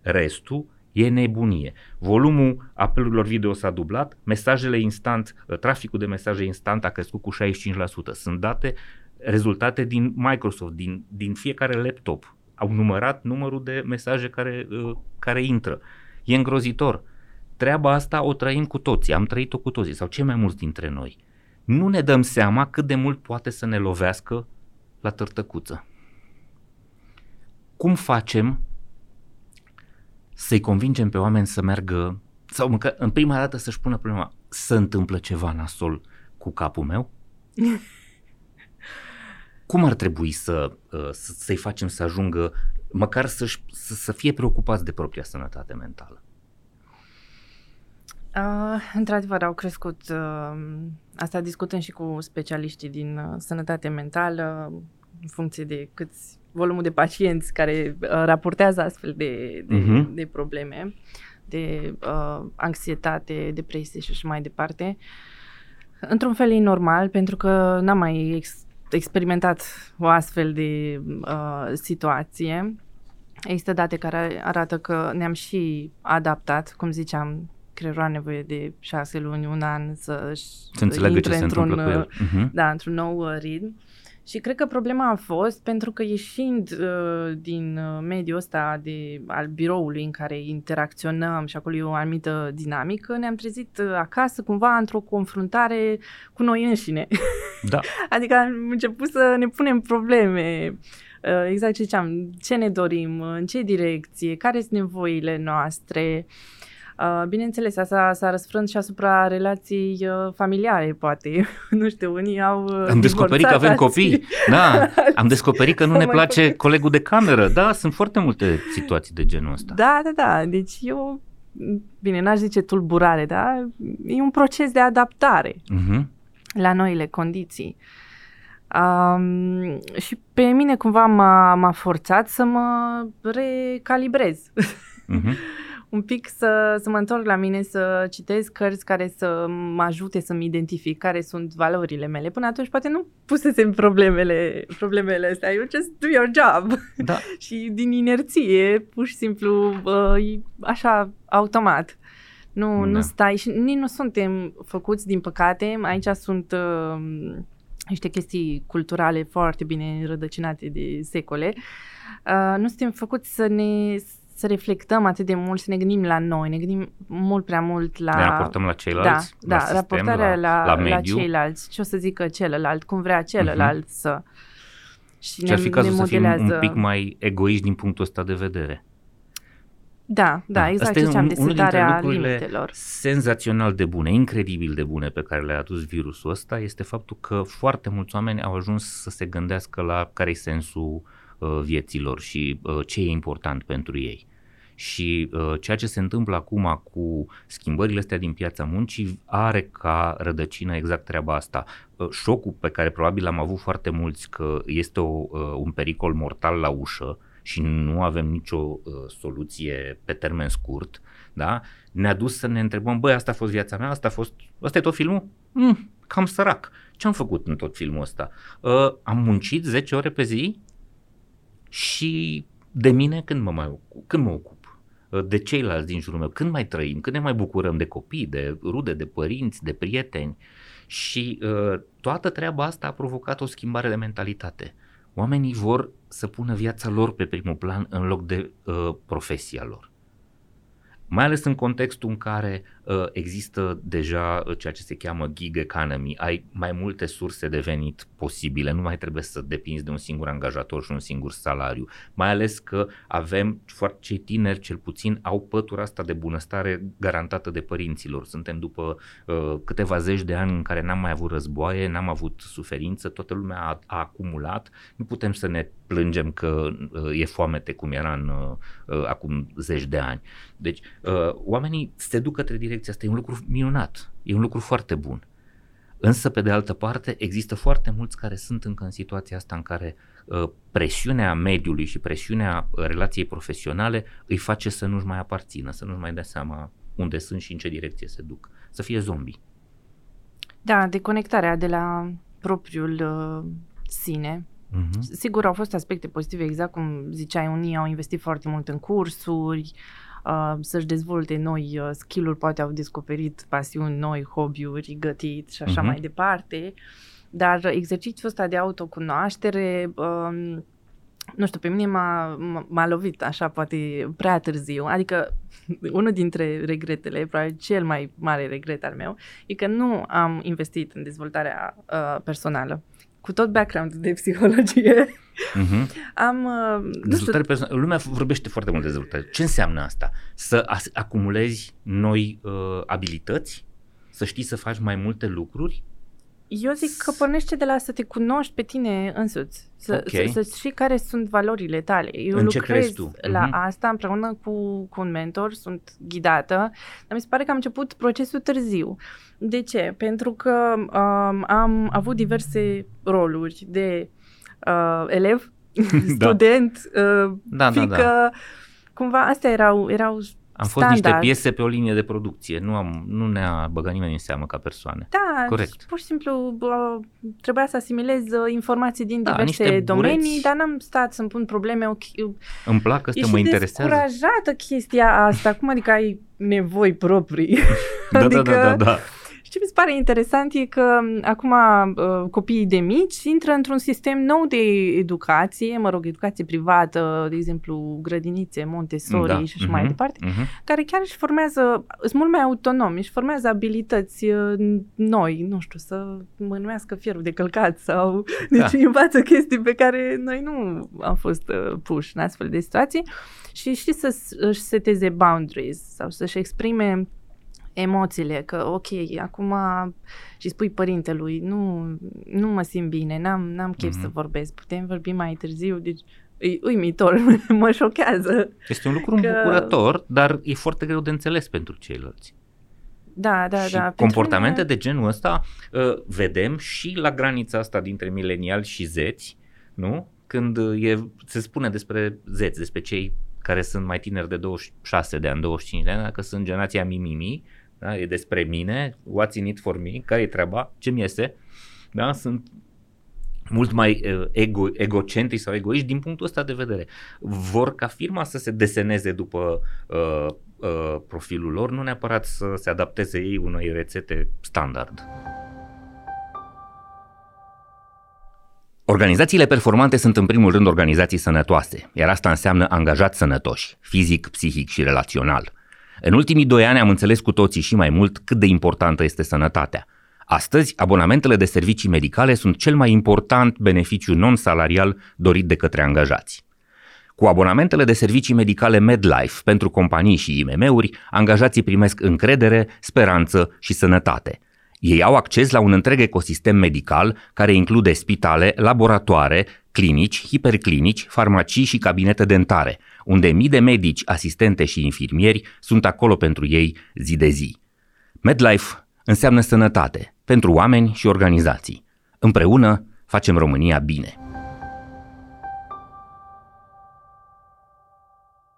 [SPEAKER 2] Restul e nebunie. Volumul apelurilor video s-a dublat, mesajele instant, uh, traficul de mesaje instant a crescut cu 65%. Sunt date rezultate din Microsoft, din, din fiecare laptop. Au numărat numărul de mesaje care, uh, care intră. E îngrozitor. Treaba asta o trăim cu toții, am trăit-o cu toții, sau cei mai mulți dintre noi. Nu ne dăm seama cât de mult poate să ne lovească la tărtăcuță. Cum facem să-i convingem pe oameni să meargă, sau măcar în prima dată să-și pună problema, să întâmplă ceva nasol cu capul meu? Cum ar trebui să, uh, să, să-i facem să ajungă, măcar să, să, să fie preocupați de propria sănătate mentală?
[SPEAKER 1] Uh, într-adevăr, au crescut. Uh, asta discutăm și cu specialiștii din uh, sănătate mentală, în funcție de câți volumul de pacienți care uh, raportează astfel de, de, uh-huh. de probleme, de uh, anxietate, depresie și așa mai departe. Într-un fel e normal, pentru că n-am mai ex- experimentat o astfel de uh, situație. Există date care arată că ne-am și adaptat, cum ziceam, creierul are nevoie de șase luni, un an să,
[SPEAKER 2] să înțeleagă ce se întâmplă cu el. Uh-huh.
[SPEAKER 1] Da, într-un nou uh, ritm. Și cred că problema a fost pentru că ieșind uh, din uh, mediul ăsta de, al biroului în care interacționăm și acolo e o anumită dinamică, ne-am trezit uh, acasă cumva într-o confruntare cu noi înșine.
[SPEAKER 2] Da.
[SPEAKER 1] adică am început să ne punem probleme. Uh, exact ce ziceam, ce ne dorim, în ce direcție, care sunt nevoile noastre. Uh, Uh, bineînțeles, asta s-a răsfrânt și asupra relației uh, familiare, poate. nu știu, unii au uh,
[SPEAKER 2] Am descoperit că avem copii, da. Am descoperit că nu ne place colegul de cameră. Da, sunt foarte multe situații de genul ăsta.
[SPEAKER 1] Da, da, da. Deci eu, bine, n-aș zice tulburare, da? E un proces de adaptare uh-huh. la noile condiții. Um, și pe mine cumva m-a, m-a forțat să mă recalibrez. Uh-huh. un pic să, să mă întorc la mine, să citesc cărți care să mă ajute să-mi identific care sunt valorile mele. Până atunci poate nu pusesem problemele, problemele astea. You just do your job.
[SPEAKER 2] Da.
[SPEAKER 1] și din inerție, pur și simplu, uh, așa, automat. Nu, da. nu stai și nici nu suntem făcuți, din păcate. Aici sunt... Uh, niște chestii culturale foarte bine rădăcinate de secole, uh, nu suntem făcuți să ne să reflectăm atât de mult, să ne gândim la noi, ne gândim mult prea mult la...
[SPEAKER 2] Ne raportăm la ceilalți,
[SPEAKER 1] da,
[SPEAKER 2] la
[SPEAKER 1] da,
[SPEAKER 2] sistem,
[SPEAKER 1] raportarea
[SPEAKER 2] la,
[SPEAKER 1] la,
[SPEAKER 2] la, mediu.
[SPEAKER 1] la ceilalți, ce o să zică celălalt, cum vrea celălalt uh-huh. să...
[SPEAKER 2] Și, și ar fi cazul să fim un pic mai egoiști din punctul ăsta de vedere.
[SPEAKER 1] Da, da, exact Asta ce ziceam, de setarea limitelor.
[SPEAKER 2] senzațional de bune, incredibil de bune pe care le-a adus virusul ăsta este faptul că foarte mulți oameni au ajuns să se gândească la care e sensul uh, vieților și uh, ce e important pentru ei. Și uh, ceea ce se întâmplă acum cu schimbările astea din piața muncii are ca rădăcină exact treaba asta. Uh, șocul pe care probabil am avut foarte mulți că este o, uh, un pericol mortal la ușă și nu avem nicio uh, soluție pe termen scurt, da? ne-a dus să ne întrebăm, băi, asta a fost viața mea, asta a fost, asta e tot filmul? Mm, cam sărac. Ce am făcut în tot filmul ăsta? Uh, am muncit 10 ore pe zi și de mine când mă mai ocup? Când mă ocup? Uh, de ceilalți din jurul meu, când mai trăim, când ne mai bucurăm de copii, de rude, de părinți, de prieteni. Și uh, toată treaba asta a provocat o schimbare de mentalitate. Oamenii vor să pună viața lor pe primul plan în loc de uh, profesia lor mai ales în contextul în care uh, există deja uh, ceea ce se cheamă gig economy, ai mai multe surse de venit posibile, nu mai trebuie să depinzi de un singur angajator și un singur salariu, mai ales că avem, foarte cei tineri cel puțin, au pătura asta de bunăstare garantată de părinților. Suntem după uh, câteva zeci de ani în care n-am mai avut războaie, n-am avut suferință, toată lumea a, a acumulat, nu putem să ne plângem că uh, e foamete cum era în, uh, uh, acum zeci de ani. Deci uh, oamenii se duc către direcția asta, e un lucru minunat, e un lucru foarte bun. Însă, pe de altă parte, există foarte mulți care sunt încă în situația asta în care uh, presiunea mediului și presiunea uh, relației profesionale îi face să nu-și mai aparțină, să nu-și mai dea seama unde sunt și în ce direcție se duc. Să fie zombi.
[SPEAKER 1] Da, deconectarea de la propriul uh, sine Uh-huh. Sigur, au fost aspecte pozitive, exact cum ziceai, unii au investit foarte mult în cursuri, uh, să-și dezvolte noi uh, skill-uri, poate au descoperit pasiuni noi, hobby-uri, gătit și așa uh-huh. mai departe. Dar exercițiul ăsta de autocunoaștere, uh, nu știu, pe mine m-a, m-a lovit așa, poate prea târziu. Adică, unul dintre regretele, probabil cel mai mare regret al meu, e că nu am investit în dezvoltarea uh, personală cu tot background de psihologie, uh-huh. am... Uh,
[SPEAKER 2] dezvoltare personală. Lumea vorbește foarte mult de dezvoltare. Ce înseamnă asta? Să as- acumulezi noi uh, abilități? Să știi să faci mai multe lucruri?
[SPEAKER 1] Eu zic că pornește de la să te cunoști pe tine însuți, să, okay. să, să știi care sunt valorile tale. Eu
[SPEAKER 2] în
[SPEAKER 1] lucrez
[SPEAKER 2] ce tu?
[SPEAKER 1] la uh-huh. asta împreună cu, cu un mentor, sunt ghidată, dar mi se pare că am început procesul târziu. De ce? Pentru că um, am avut diverse roluri de uh, elev, da. student, uh, da, fică, da, da. cumva astea erau, erau
[SPEAKER 2] am fost standard. niște piese pe o linie de producție, nu, am, nu ne-a băgat nimeni în seamă ca persoane.
[SPEAKER 1] Da, Corect. pur și simplu bă, trebuia să asimilez uh, informații din da, diverse domenii, bureți. dar n-am stat să-mi pun probleme.
[SPEAKER 2] Îmi plac, asta mă interesează.
[SPEAKER 1] Ești chestia asta, cum adică ai nevoi proprii?
[SPEAKER 2] Da, adică, da, da, da, da.
[SPEAKER 1] Ce mi se pare interesant e că acum uh, copiii de mici intră într-un sistem nou de educație, mă rog, educație privată, de exemplu, grădinițe, Montessori da. și așa uh-huh. mai mhm. departe, uh-huh. care chiar își formează, sunt mult mai autonomi, își formează abilități uh, noi, nu știu, să mânuiască fierul de călcat sau da. deci învață chestii pe care noi nu am fost uh, puși în astfel de situații și știi să își seteze boundaries sau să-și exprime emoțiile, că ok, acum și spui părintelui, nu, nu mă simt bine, n-am, n-am chef mm-hmm. să mhm. vorbesc, putem vorbi mai târziu, deci e uimitor, mă șochează.
[SPEAKER 2] Este un lucru că... îmbucurător, dar e foarte greu de înțeles pentru ceilalți.
[SPEAKER 1] Da, da,
[SPEAKER 2] și
[SPEAKER 1] da.
[SPEAKER 2] comportamente mine... de genul ăsta uh, vedem și la granița asta dintre mileniali și zeți, nu? Când e, se spune despre zeți, despre cei care sunt mai tineri de 26 de ani, 25 de ani, că sunt generația Mimimi, da? e despre mine, what's in it for me, care e treaba, ce mi este, da? sunt mult mai uh, ego, egocentrici sau egoiști din punctul ăsta de vedere. Vor ca firma să se deseneze după uh, uh, profilul lor, nu neapărat să se adapteze ei unei rețete standard. Organizațiile performante sunt în primul rând organizații sănătoase, iar asta înseamnă angajați sănătoși, fizic, psihic și relațional. În ultimii doi ani am înțeles cu toții și mai mult cât de importantă este sănătatea. Astăzi, abonamentele de servicii medicale sunt cel mai important beneficiu non-salarial dorit de către angajați. Cu abonamentele de servicii medicale MedLife pentru companii și IMM-uri, angajații primesc încredere, speranță și sănătate. Ei au acces la un întreg ecosistem medical care include spitale, laboratoare, clinici, hiperclinici, farmacii și cabinete dentare, unde mii de medici, asistente și infirmieri sunt acolo pentru ei zi de zi. MedLife înseamnă sănătate pentru oameni și organizații. Împreună facem România bine.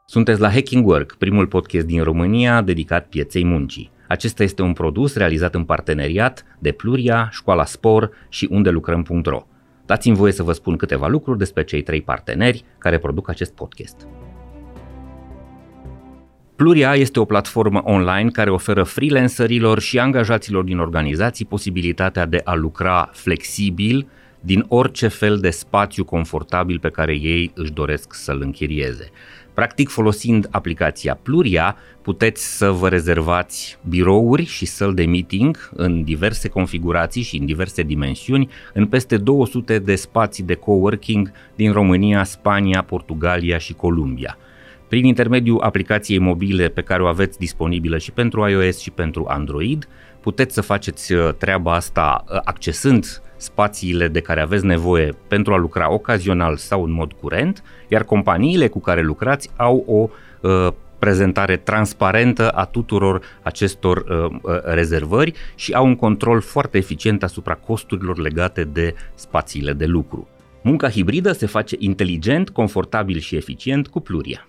[SPEAKER 2] Sunteți la Hacking Work, primul podcast din România dedicat pieței muncii. Acesta este un produs realizat în parteneriat de Pluria, Școala Spor și unde lucrăm.ro. Dați-mi voie să vă spun câteva lucruri despre cei trei parteneri care produc acest podcast. Pluria este o platformă online care oferă freelancerilor și angajaților din organizații posibilitatea de a lucra flexibil din orice fel de spațiu confortabil pe care ei își doresc să-l închirieze. Practic, folosind aplicația Pluria, puteți să vă rezervați birouri și săl de meeting în diverse configurații și în diverse dimensiuni în peste 200 de spații de coworking din România, Spania, Portugalia și Columbia. Prin intermediul aplicației mobile pe care o aveți disponibilă și pentru iOS și pentru Android, puteți să faceți uh, treaba asta uh, accesând spațiile de care aveți nevoie pentru a lucra ocazional sau în mod curent, iar companiile cu care lucrați au o uh, prezentare transparentă a tuturor acestor uh, uh, rezervări și au un control foarte eficient asupra costurilor legate de spațiile de lucru. Munca hibridă se face inteligent, confortabil și eficient cu Pluria.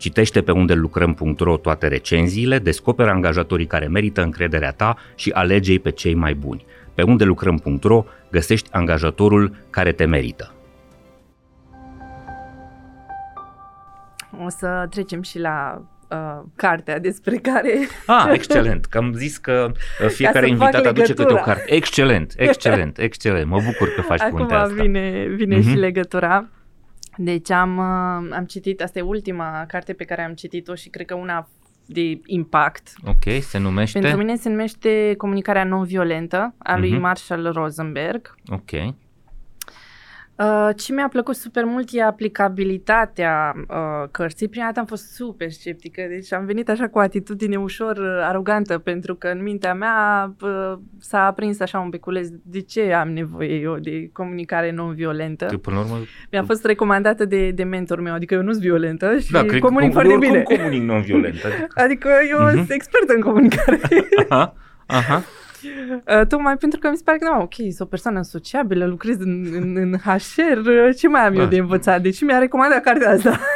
[SPEAKER 2] Citește pe unde lucrăm.ro toate recenziile, descoperă angajatorii care merită încrederea ta și alege pe cei mai buni. Pe unde lucrăm.ro găsești angajatorul care te merită.
[SPEAKER 1] O să trecem și la uh, cartea despre care...
[SPEAKER 2] Ah, excelent, că am zis că uh, fiecare invitat aduce câte o carte. Excelent, excelent, excelent. Mă bucur că faci
[SPEAKER 1] Acum
[SPEAKER 2] puntea asta.
[SPEAKER 1] vine, vine uh-huh. și legătura. Deci am, uh, am citit, asta e ultima carte pe care am citit-o și cred că una de impact.
[SPEAKER 2] Ok, se numește?
[SPEAKER 1] Pentru mine se numește Comunicarea non-violentă a lui uh-huh. Marshall Rosenberg.
[SPEAKER 2] Ok.
[SPEAKER 1] Uh, ce mi-a plăcut super mult e aplicabilitatea uh, cărții. Prima dată am fost super sceptică, deci am venit așa cu o atitudine ușor uh, arogantă, pentru că în mintea mea uh, s-a aprins așa un beculeț de ce am nevoie eu de comunicare non-violentă.
[SPEAKER 2] De, până la urmă,
[SPEAKER 1] Mi-a fost recomandată de, de mentor meu, adică eu nu sunt violentă și da, comunic foarte bine.
[SPEAKER 2] comunic non-violent. Adică,
[SPEAKER 1] adică eu uh-huh. sunt expertă în comunicare.
[SPEAKER 2] aha, aha.
[SPEAKER 1] Uh, tocmai pentru că mi se pare că, nu, ok, sunt o persoană sociabilă, lucrez în, în, în HR, uh, ce mai am eu de învățat? Deci mi-a recomandat cartea asta.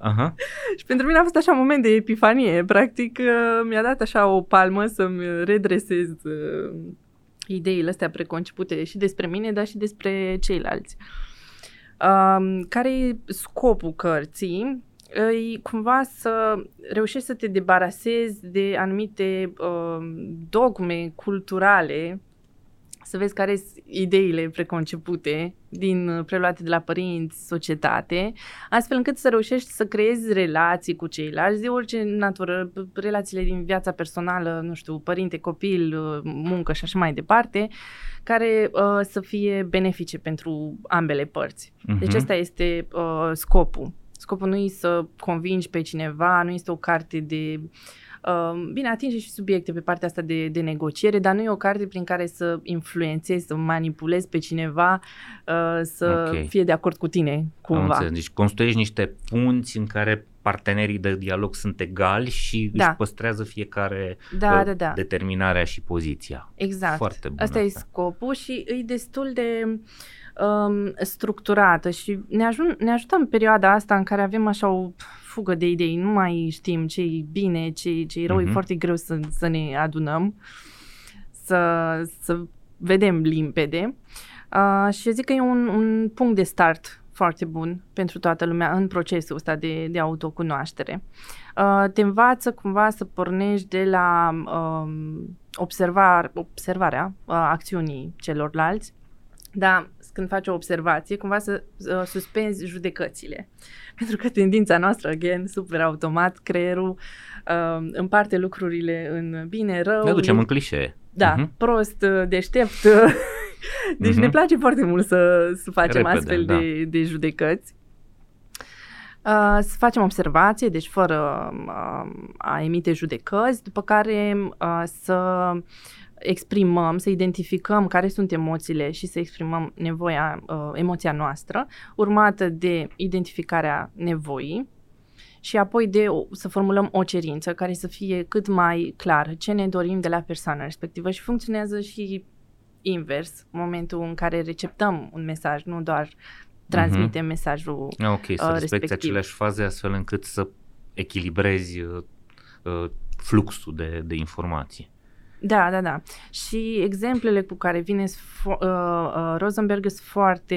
[SPEAKER 2] Aha.
[SPEAKER 1] și pentru mine a fost așa un moment de epifanie. Practic, uh, mi-a dat așa o palmă să-mi redresez uh, ideile astea preconcepute și despre mine, dar și despre ceilalți. Uh, care e scopul cărții? E cumva să reușești să te debarasezi de anumite uh, dogme culturale să vezi care sunt ideile preconcepute din preluate de la părinți, societate, astfel încât să reușești să creezi relații cu ceilalți de orice natură, relațiile din viața personală, nu știu, părinte, copil, muncă și așa mai departe, care uh, să fie benefice pentru ambele părți. Uh-huh. Deci ăsta este uh, scopul. Scopul nu e să convingi pe cineva, nu este o carte de uh, Uh, bine, atinge și subiecte pe partea asta de, de negociere, dar nu e o carte prin care să influențezi, să manipulezi pe cineva uh, să okay. fie de acord cu tine, cumva. Am
[SPEAKER 2] Deci construiești niște punți în care partenerii de dialog sunt egali și da. își păstrează fiecare da, uh, da, da. determinarea și poziția.
[SPEAKER 1] Exact.
[SPEAKER 2] Foarte bun
[SPEAKER 1] asta, asta e scopul și e destul de um, structurată și ne, ajun, ne ajută în perioada asta în care avem așa o fugă de idei, nu mai știm ce e bine, ce, ce e rău, uh-huh. e mhm. foarte greu să, să ne adunăm, să, să vedem limpede. Uh, și eu zic că e un, un punct de start foarte bun pentru toată lumea în procesul ăsta de, de autocunoaștere. Uh, te învață cumva să pornești de la uh, observar, observarea uh, acțiunii celorlalți, dar când faci o observație, cumva să uh, suspenzi judecățile. Pentru că tendința noastră, again, super automat, creierul uh, împarte lucrurile în bine, rău.
[SPEAKER 2] Ne ducem în clișee.
[SPEAKER 1] Da, uh-huh. prost, uh, deștept. deci uh-huh. ne place foarte mult să, să facem Repede, astfel da. de, de judecăți. Uh, să facem observație, deci fără uh, a emite judecăți, după care uh, să exprimăm, să identificăm care sunt emoțiile și să exprimăm nevoia, uh, emoția noastră, urmată de identificarea nevoii și apoi de o, să formulăm o cerință care să fie cât mai clară ce ne dorim de la persoana respectivă și funcționează și invers, momentul în care receptăm un mesaj, nu doar transmitem uh-huh. mesajul
[SPEAKER 2] ah, Ok, să uh, respecti aceleași faze astfel încât să echilibrezi uh, uh, fluxul de, de informații.
[SPEAKER 1] Da, da, da. Și exemplele cu care vine uh, uh, Rosenberg sunt foarte,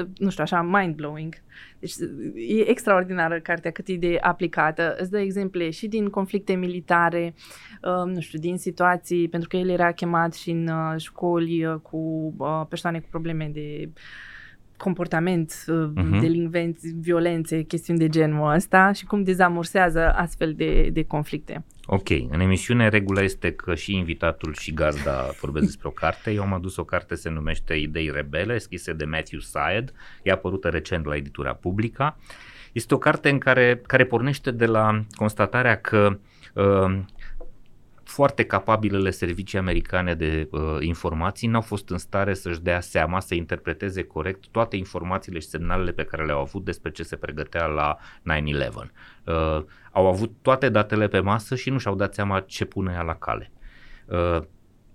[SPEAKER 1] uh, nu știu, așa, mind-blowing. Deci e extraordinară cartea cât e de aplicată. Îți dă exemple și din conflicte militare, uh, nu știu, din situații, pentru că el era chemat și în uh, școli uh, cu uh, persoane cu probleme de comportament, uh-huh. delinvenți, violențe, chestiuni de genul ăsta și cum dezamorsează astfel de, de conflicte.
[SPEAKER 2] Ok, în emisiune regula este că și invitatul și gazda vorbesc despre o carte. Eu am adus o carte, se numește Idei Rebele, scrisă de Matthew Syed, e apărută recent la editura Publica. Este o carte în care, care pornește de la constatarea că uh, foarte capabilele servicii americane de uh, informații n-au fost în stare să-și dea seama, să interpreteze corect toate informațiile și semnalele pe care le-au avut despre ce se pregătea la 9-11. Uh, au avut toate datele pe masă și nu și-au dat seama ce pune ea la cale. Uh,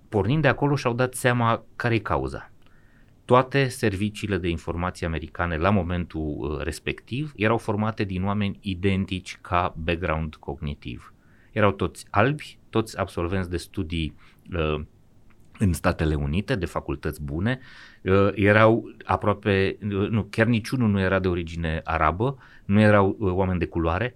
[SPEAKER 2] pornind de acolo și-au dat seama care e cauza. Toate serviciile de informații americane la momentul uh, respectiv erau formate din oameni identici ca background cognitiv. Erau toți albi, toți absolvenți de studii uh, în Statele Unite, de facultăți bune, uh, erau aproape, uh, nu, chiar niciunul nu era de origine arabă, nu erau uh, oameni de culoare,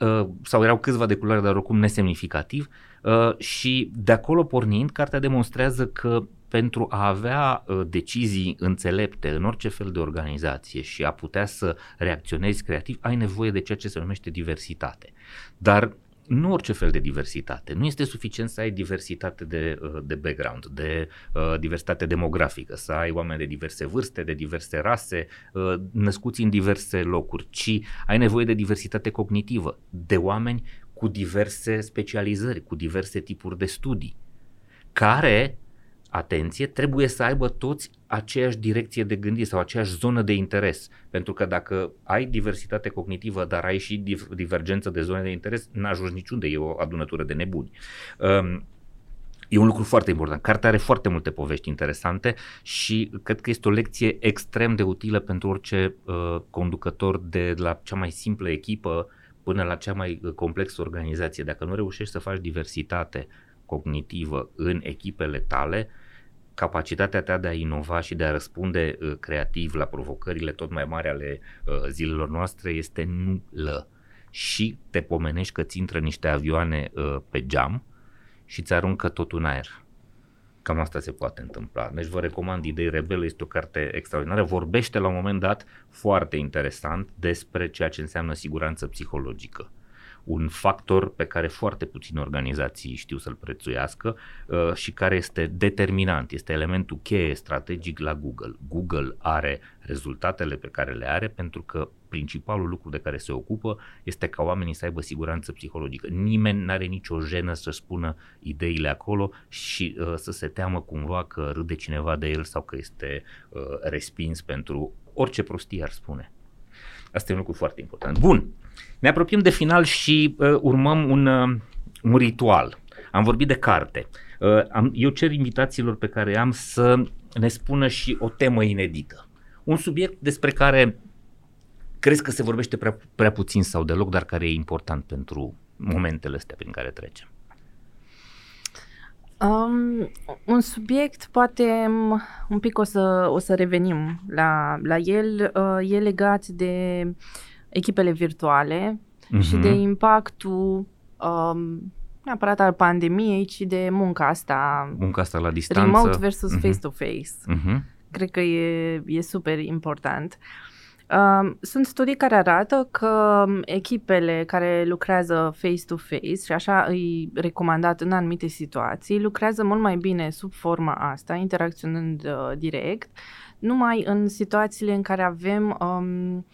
[SPEAKER 2] uh, sau erau câțiva de culoare, dar oricum nesemnificativ, uh, și de acolo pornind, cartea demonstrează că pentru a avea uh, decizii înțelepte în orice fel de organizație și a putea să reacționezi creativ, ai nevoie de ceea ce se numește diversitate. Dar nu orice fel de diversitate. Nu este suficient să ai diversitate de, uh, de background, de uh, diversitate demografică, să ai oameni de diverse vârste, de diverse rase, uh, născuți în diverse locuri, ci ai nevoie de diversitate cognitivă, de oameni cu diverse specializări, cu diverse tipuri de studii, care atenție, trebuie să aibă toți aceeași direcție de gândire sau aceeași zonă de interes. Pentru că dacă ai diversitate cognitivă, dar ai și divergență de zone de interes, n-ajungi niciunde, e o adunătură de nebuni. Um, E un lucru foarte important. Cartea are foarte multe povești interesante și cred că este o lecție extrem de utilă pentru orice uh, conducător de la cea mai simplă echipă până la cea mai uh, complexă organizație. Dacă nu reușești să faci diversitate cognitivă în echipele tale, capacitatea ta de a inova și de a răspunde uh, creativ la provocările tot mai mari ale uh, zilelor noastre este nulă. Și te pomenești că ți intră niște avioane uh, pe geam și ți aruncă tot în aer. Cam asta se poate întâmpla. Deci vă recomand Idei Rebele, este o carte extraordinară. Vorbește la un moment dat foarte interesant despre ceea ce înseamnă siguranță psihologică un factor pe care foarte puține organizații știu să-l prețuiască uh, și care este determinant, este elementul cheie strategic la Google. Google are rezultatele pe care le are pentru că principalul lucru de care se ocupă este ca oamenii să aibă siguranță psihologică. Nimeni nu are nicio jenă să spună ideile acolo și uh, să se teamă cumva că râde cineva de el sau că este uh, respins pentru orice prostie ar spune. Asta e un lucru foarte important. Bun, ne apropiem de final și uh, urmăm un, uh, un ritual. Am vorbit de carte. Uh, am, eu cer invitațiilor pe care am să ne spună și o temă inedită. Un subiect despre care crezi că se vorbește prea, prea puțin sau deloc, dar care e important pentru momentele astea prin care trecem.
[SPEAKER 1] Um, un subiect, poate un pic o să, o să revenim la, la el, uh, e legat de echipele virtuale uh-huh. și de impactul um, neapărat al pandemiei, ci de munca asta.
[SPEAKER 2] Munca asta la distanță.
[SPEAKER 1] Remote versus uh-huh. face-to-face. Uh-huh. Cred că e, e super important. Uh, sunt studii care arată că echipele care lucrează face-to-face și așa îi recomandat în anumite situații, lucrează mult mai bine sub forma asta, interacționând uh, direct, numai în situațiile în care avem um,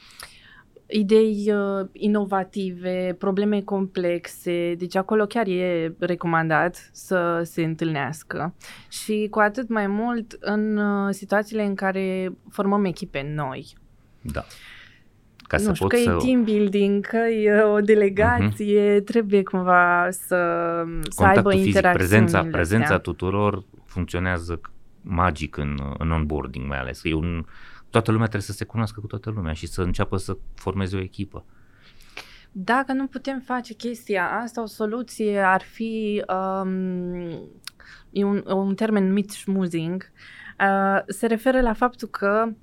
[SPEAKER 1] idei uh, inovative, probleme complexe, deci acolo chiar e recomandat să se întâlnească. Și cu atât mai mult în uh, situațiile în care formăm echipe noi
[SPEAKER 2] da.
[SPEAKER 1] Ca nu să știu, că să... e team building, că e o delegație, uh-huh. trebuie cumva să, să aibă interacțiuni.
[SPEAKER 2] Prezența, prezența tuturor funcționează magic în, în onboarding mai ales. E un, toată lumea trebuie să se cunoască cu toată lumea și să înceapă să formeze o echipă.
[SPEAKER 1] Dacă nu putem face chestia asta, o soluție ar fi um, e un, un termen numit schmoozing. Uh, se referă la faptul că Uh,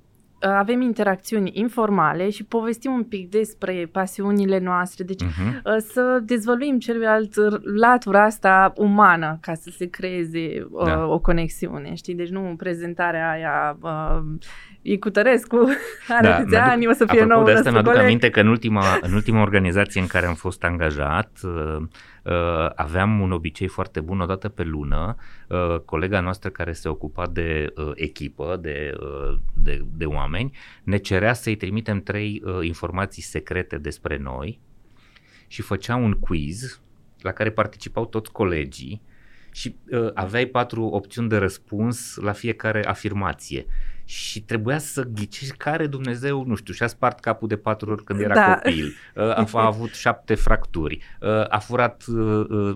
[SPEAKER 1] avem interacțiuni informale și povestim un pic despre pasiunile noastre, deci uh-huh. să dezvăluim celălalt latura asta umană ca să se creeze uh, da. o conexiune, știi? Deci nu prezentarea aia uh, e cu Tărescu, are da, câți ani, o să fie nou
[SPEAKER 2] de asta mi-aduc aminte că în ultima, în ultima organizație în care am fost angajat, uh, uh, aveam un obicei foarte bun, o dată pe lună, uh, colega noastră care se ocupa de uh, echipă, de, uh, de, de oameni, ne cerea să-i trimitem trei uh, informații secrete despre noi și făcea un quiz la care participau toți colegii și uh, aveai patru opțiuni de răspuns la fiecare afirmație și trebuia să ghicești care Dumnezeu, nu știu, și-a spart capul de patru ori când era da. copil, a, a avut șapte fracturi, a furat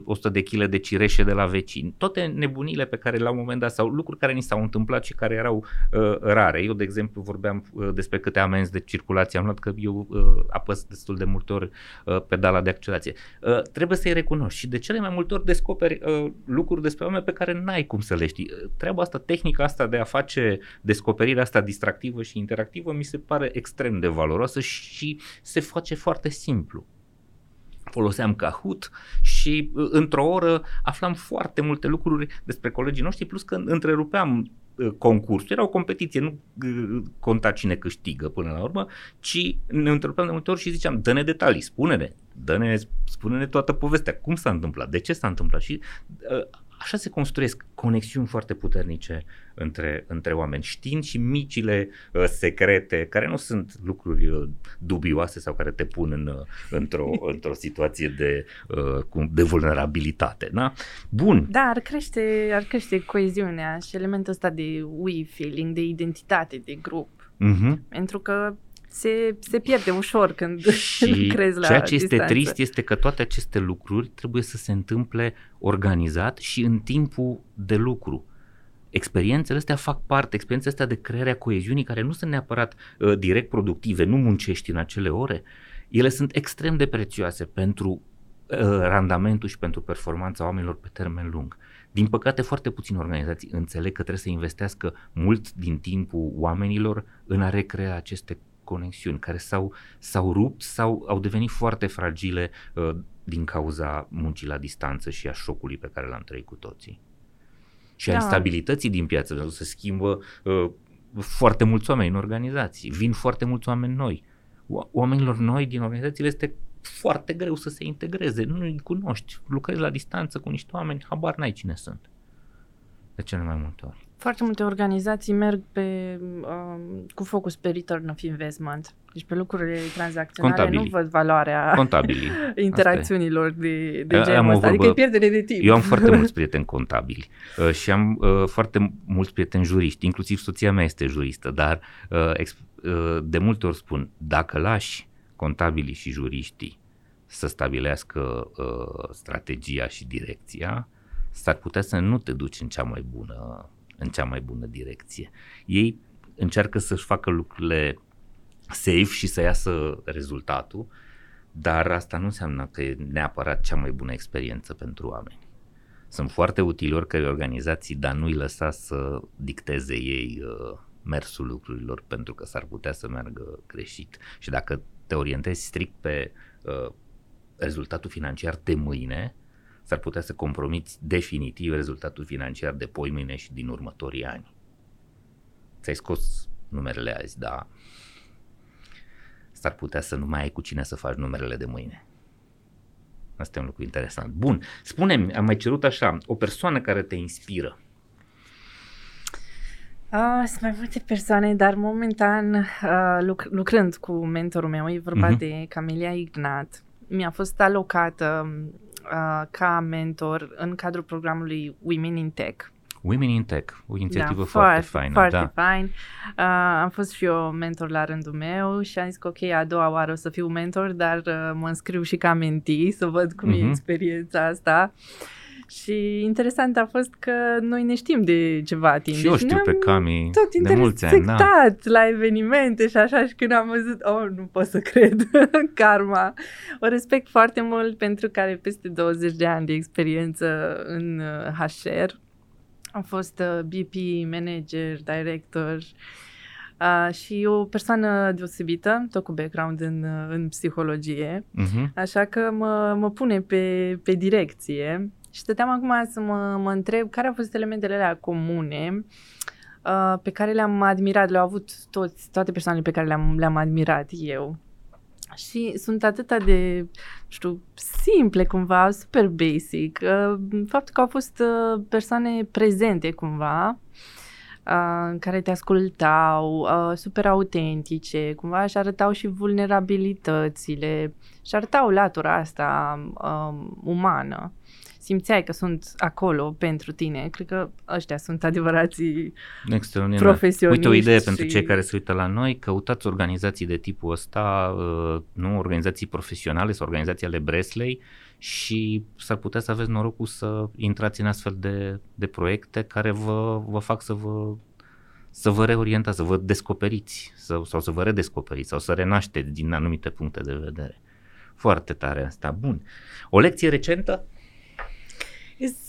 [SPEAKER 2] 100 de kg de cireșe de la vecini, toate nebunile pe care la un moment dat sau lucruri care ni s-au întâmplat și care erau uh, rare. Eu, de exemplu, vorbeam uh, despre câte amenzi de circulație am luat, că eu uh, apăs destul de multe ori uh, pedala de accelerație. Uh, trebuie să-i recunoști și de cele mai multe ori descoperi uh, lucruri despre oameni pe care n-ai cum să le știi. Treaba asta, tehnica asta de a face descoperiri descoperirea asta distractivă și interactivă mi se pare extrem de valoroasă și se face foarte simplu. Foloseam Kahoot și uh, într-o oră aflam foarte multe lucruri despre colegii noștri, plus că întrerupeam uh, concursul. Era o competiție, nu uh, conta cine câștigă până la urmă, ci ne întrerupeam de multe ori și ziceam, dă-ne detalii, spune-ne, dă-ne, spune-ne toată povestea, cum s-a întâmplat, de ce s-a întâmplat și așa se construiesc conexiuni foarte puternice între, între oameni, știind și micile uh, secrete, care nu sunt lucruri uh, dubioase sau care te pun în, uh, într-o, într-o situație de, uh, de vulnerabilitate. Da? Bun.
[SPEAKER 1] Da, ar crește, ar crește coeziunea și elementul ăsta de we feeling, de identitate, de grup. Uh-huh. Pentru că se, se pierde ușor când și crezi la
[SPEAKER 2] ceea ce
[SPEAKER 1] distanță.
[SPEAKER 2] este trist este că toate aceste lucruri trebuie să se întâmple organizat și în timpul de lucru. Experiențele astea fac parte, experiențele astea de creare a coeziunii care nu sunt neapărat uh, direct productive, nu muncești în acele ore, ele sunt extrem de prețioase pentru randamentul și pentru performanța oamenilor pe termen lung. Din păcate, foarte puține organizații înțeleg că trebuie să investească mult din timpul oamenilor în a recrea aceste conexiuni care s-au, s-au rupt sau au devenit foarte fragile uh, din cauza muncii la distanță și a șocului pe care l-am trăit cu toții. Și a da. instabilității din piață, se schimbă uh, foarte mulți oameni în organizații, vin foarte mulți oameni noi. Oamenilor noi din organizațiile este foarte greu să se integreze, nu îi cunoști, lucrezi la distanță cu niște oameni, habar n-ai cine sunt. De cele mai multe ori.
[SPEAKER 1] Foarte multe organizații merg pe, um, cu focus pe return of investment. Deci pe lucrurile tranzacționale Contabili. nu văd valoarea
[SPEAKER 2] Contabili.
[SPEAKER 1] interacțiunilor de, de genul ăsta. Adică e pierdere de timp.
[SPEAKER 2] Eu am foarte mulți prieteni contabili uh, și am uh, foarte mulți prieteni juriști, inclusiv soția mea este juristă, dar uh, ex, uh, de multe ori spun, dacă lași contabilii și juriștii să stabilească uh, strategia și direcția, s-ar putea să nu te duci în cea mai bună în cea mai bună direcție. Ei încearcă să-și facă lucrurile safe și să iasă rezultatul, dar asta nu înseamnă că e neapărat cea mai bună experiență pentru oameni. Sunt foarte utili oricărei organizații, dar nu-i lăsa să dicteze ei uh, mersul lucrurilor pentru că s-ar putea să meargă greșit. Și dacă te orientezi strict pe uh, rezultatul financiar de mâine, s-ar putea să compromiți definitiv rezultatul financiar de poimâine și din următorii ani. Ți-ai scos numerele azi, dar s-ar putea să nu mai ai cu cine să faci numerele de mâine. Asta e un lucru interesant. Bun, spune-mi, am mai cerut așa, o persoană care te inspiră.
[SPEAKER 1] Uh, sunt mai multe persoane, dar momentan uh, luc- lucrând cu mentorul meu, e vorba uh-huh. de Camelia Ignat, mi-a fost alocată uh, ca mentor în cadrul programului Women in Tech.
[SPEAKER 2] Women in Tech, o inițiativă da, foarte, foarte faină.
[SPEAKER 1] Foarte da. fain. Uh, am fost și eu mentor la rândul meu și am zis că ok, a doua oară o să fiu mentor, dar uh, mă înscriu și ca menti să văd cum uh-huh. e mhm. experiența asta. Uh, și interesant a fost că noi ne știm de ceva timp.
[SPEAKER 2] Și eu deci știu pe Cami tot de mulți ani,
[SPEAKER 1] da. la evenimente și așa și când am văzut, oh, nu pot să cred, karma. O respect foarte mult pentru că are peste 20 de ani de experiență în HR. Uh, am fost uh, BP, manager, director Uh, și o persoană deosebită, tot cu background în, uh, în psihologie, uh-huh. așa că mă, mă pune pe, pe direcție și stăteam acum să mă, mă întreb care au fost elementele alea comune uh, pe care le-am admirat, le-au avut toți, toate persoanele pe care le-am, le-am admirat eu. Și sunt atâta de, știu, simple cumva, super basic. Uh, faptul că au fost uh, persoane prezente cumva, uh, care te ascultau, uh, super autentice, cumva și arătau și vulnerabilitățile și arătau latura asta uh, umană simțeai că sunt acolo pentru tine. Cred că ăștia sunt adevărații profesioniști.
[SPEAKER 2] Uite o idee și... pentru cei care se uită la noi, căutați organizații de tipul ăsta, uh, nu organizații profesionale sau organizații ale Bresley și s-ar putea să aveți norocul să intrați în astfel de, de proiecte care vă, vă fac să vă să vă reorientați, să vă descoperiți să, sau să vă redescoperiți sau să renașteți din anumite puncte de vedere. Foarte tare asta. Bun. O lecție recentă?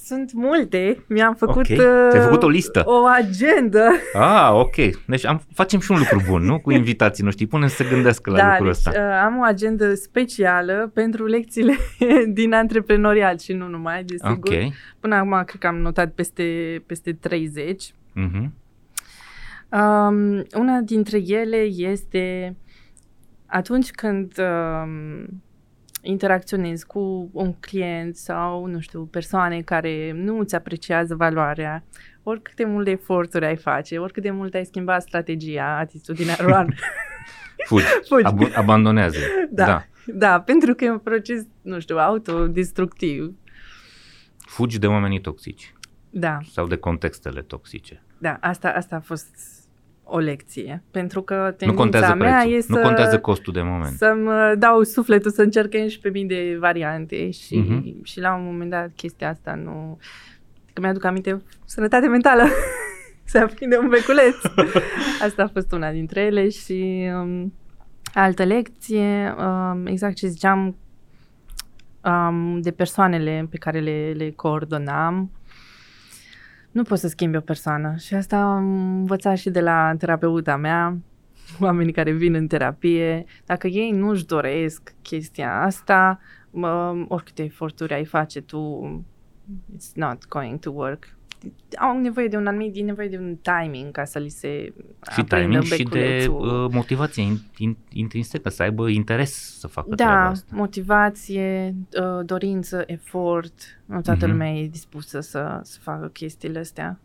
[SPEAKER 1] Sunt multe. Mi-am făcut, okay.
[SPEAKER 2] uh, făcut o listă.
[SPEAKER 1] O agendă.
[SPEAKER 2] Ah, ok. Deci am, facem și un lucru bun, nu? Cu invitații noștri. Punem să se gândească la da, lucrul
[SPEAKER 1] deci,
[SPEAKER 2] ăsta.
[SPEAKER 1] Uh, am o agendă specială pentru lecțiile din antreprenorial și nu numai, desigur. Okay. Până acum cred că am notat peste, peste 30. Uh-huh. Mhm. Um, una dintre ele este atunci când um, interacționezi cu un client sau, nu știu, persoane care nu îți apreciază valoarea, oricât de multe eforturi ai face, oricât de mult ai schimba strategia, atitudinea run.
[SPEAKER 2] Fugi, Fugi. Ab- abandonează.
[SPEAKER 1] Da, da, da, pentru că e un proces, nu știu, autodestructiv.
[SPEAKER 2] Fugi de oamenii toxici.
[SPEAKER 1] Da.
[SPEAKER 2] Sau de contextele toxice.
[SPEAKER 1] Da, asta, asta a fost o lecție, pentru că tendința nu contează mea
[SPEAKER 2] prețul.
[SPEAKER 1] e să...
[SPEAKER 2] Nu contează costul de moment.
[SPEAKER 1] Să-mi dau sufletul să încerc pe mii de variante și, uh-huh. și la un moment dat chestia asta nu... Că mi-aduc aminte, sănătate mentală, se aprinde un beculeț. asta a fost una dintre ele și um, altă lecție, um, exact ce ziceam, um, de persoanele pe care le, le coordonam. Nu poți să schimbi o persoană și asta am învățat și de la terapeuta mea, oamenii care vin în terapie. Dacă ei nu-și doresc chestia asta, uh, oricâte eforturi ai face tu, it's not going to work au nevoie de un anumit, e nevoie de un timing ca să li se
[SPEAKER 2] Și timing și de uh, motivație in, in, intrinsecă, să aibă interes să facă
[SPEAKER 1] da,
[SPEAKER 2] treaba asta.
[SPEAKER 1] motivație, uh, dorință, efort, nu toată mm-hmm. lumea e dispusă să, să facă chestiile astea.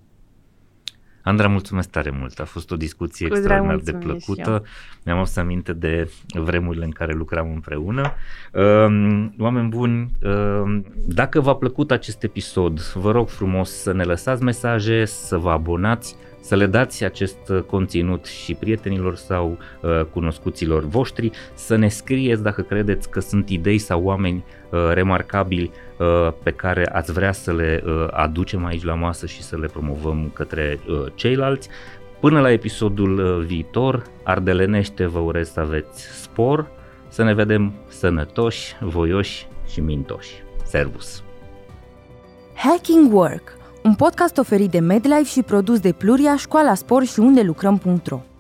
[SPEAKER 2] Andra, mulțumesc tare mult. A fost o discuție Cu extraordinar de plăcută. Mi-am adus aminte de vremurile în care lucram împreună. Uh, oameni buni, uh, dacă v-a plăcut acest episod, vă rog frumos să ne lăsați mesaje, să vă abonați, să le dați acest conținut și prietenilor sau uh, cunoscuților voștri, să ne scrieți dacă credeți că sunt idei sau oameni uh, remarcabili uh, pe care ați vrea să le uh, aducem aici la masă și să le promovăm către uh, ceilalți. Până la episodul uh, viitor, ardelenește vă urez să aveți spor, să ne vedem sănătoși, voioși și mintoși. Servus!
[SPEAKER 3] Hacking Work, un podcast oferit de MedLife și produs de Pluria, Școala Spor și unde lucrăm.ro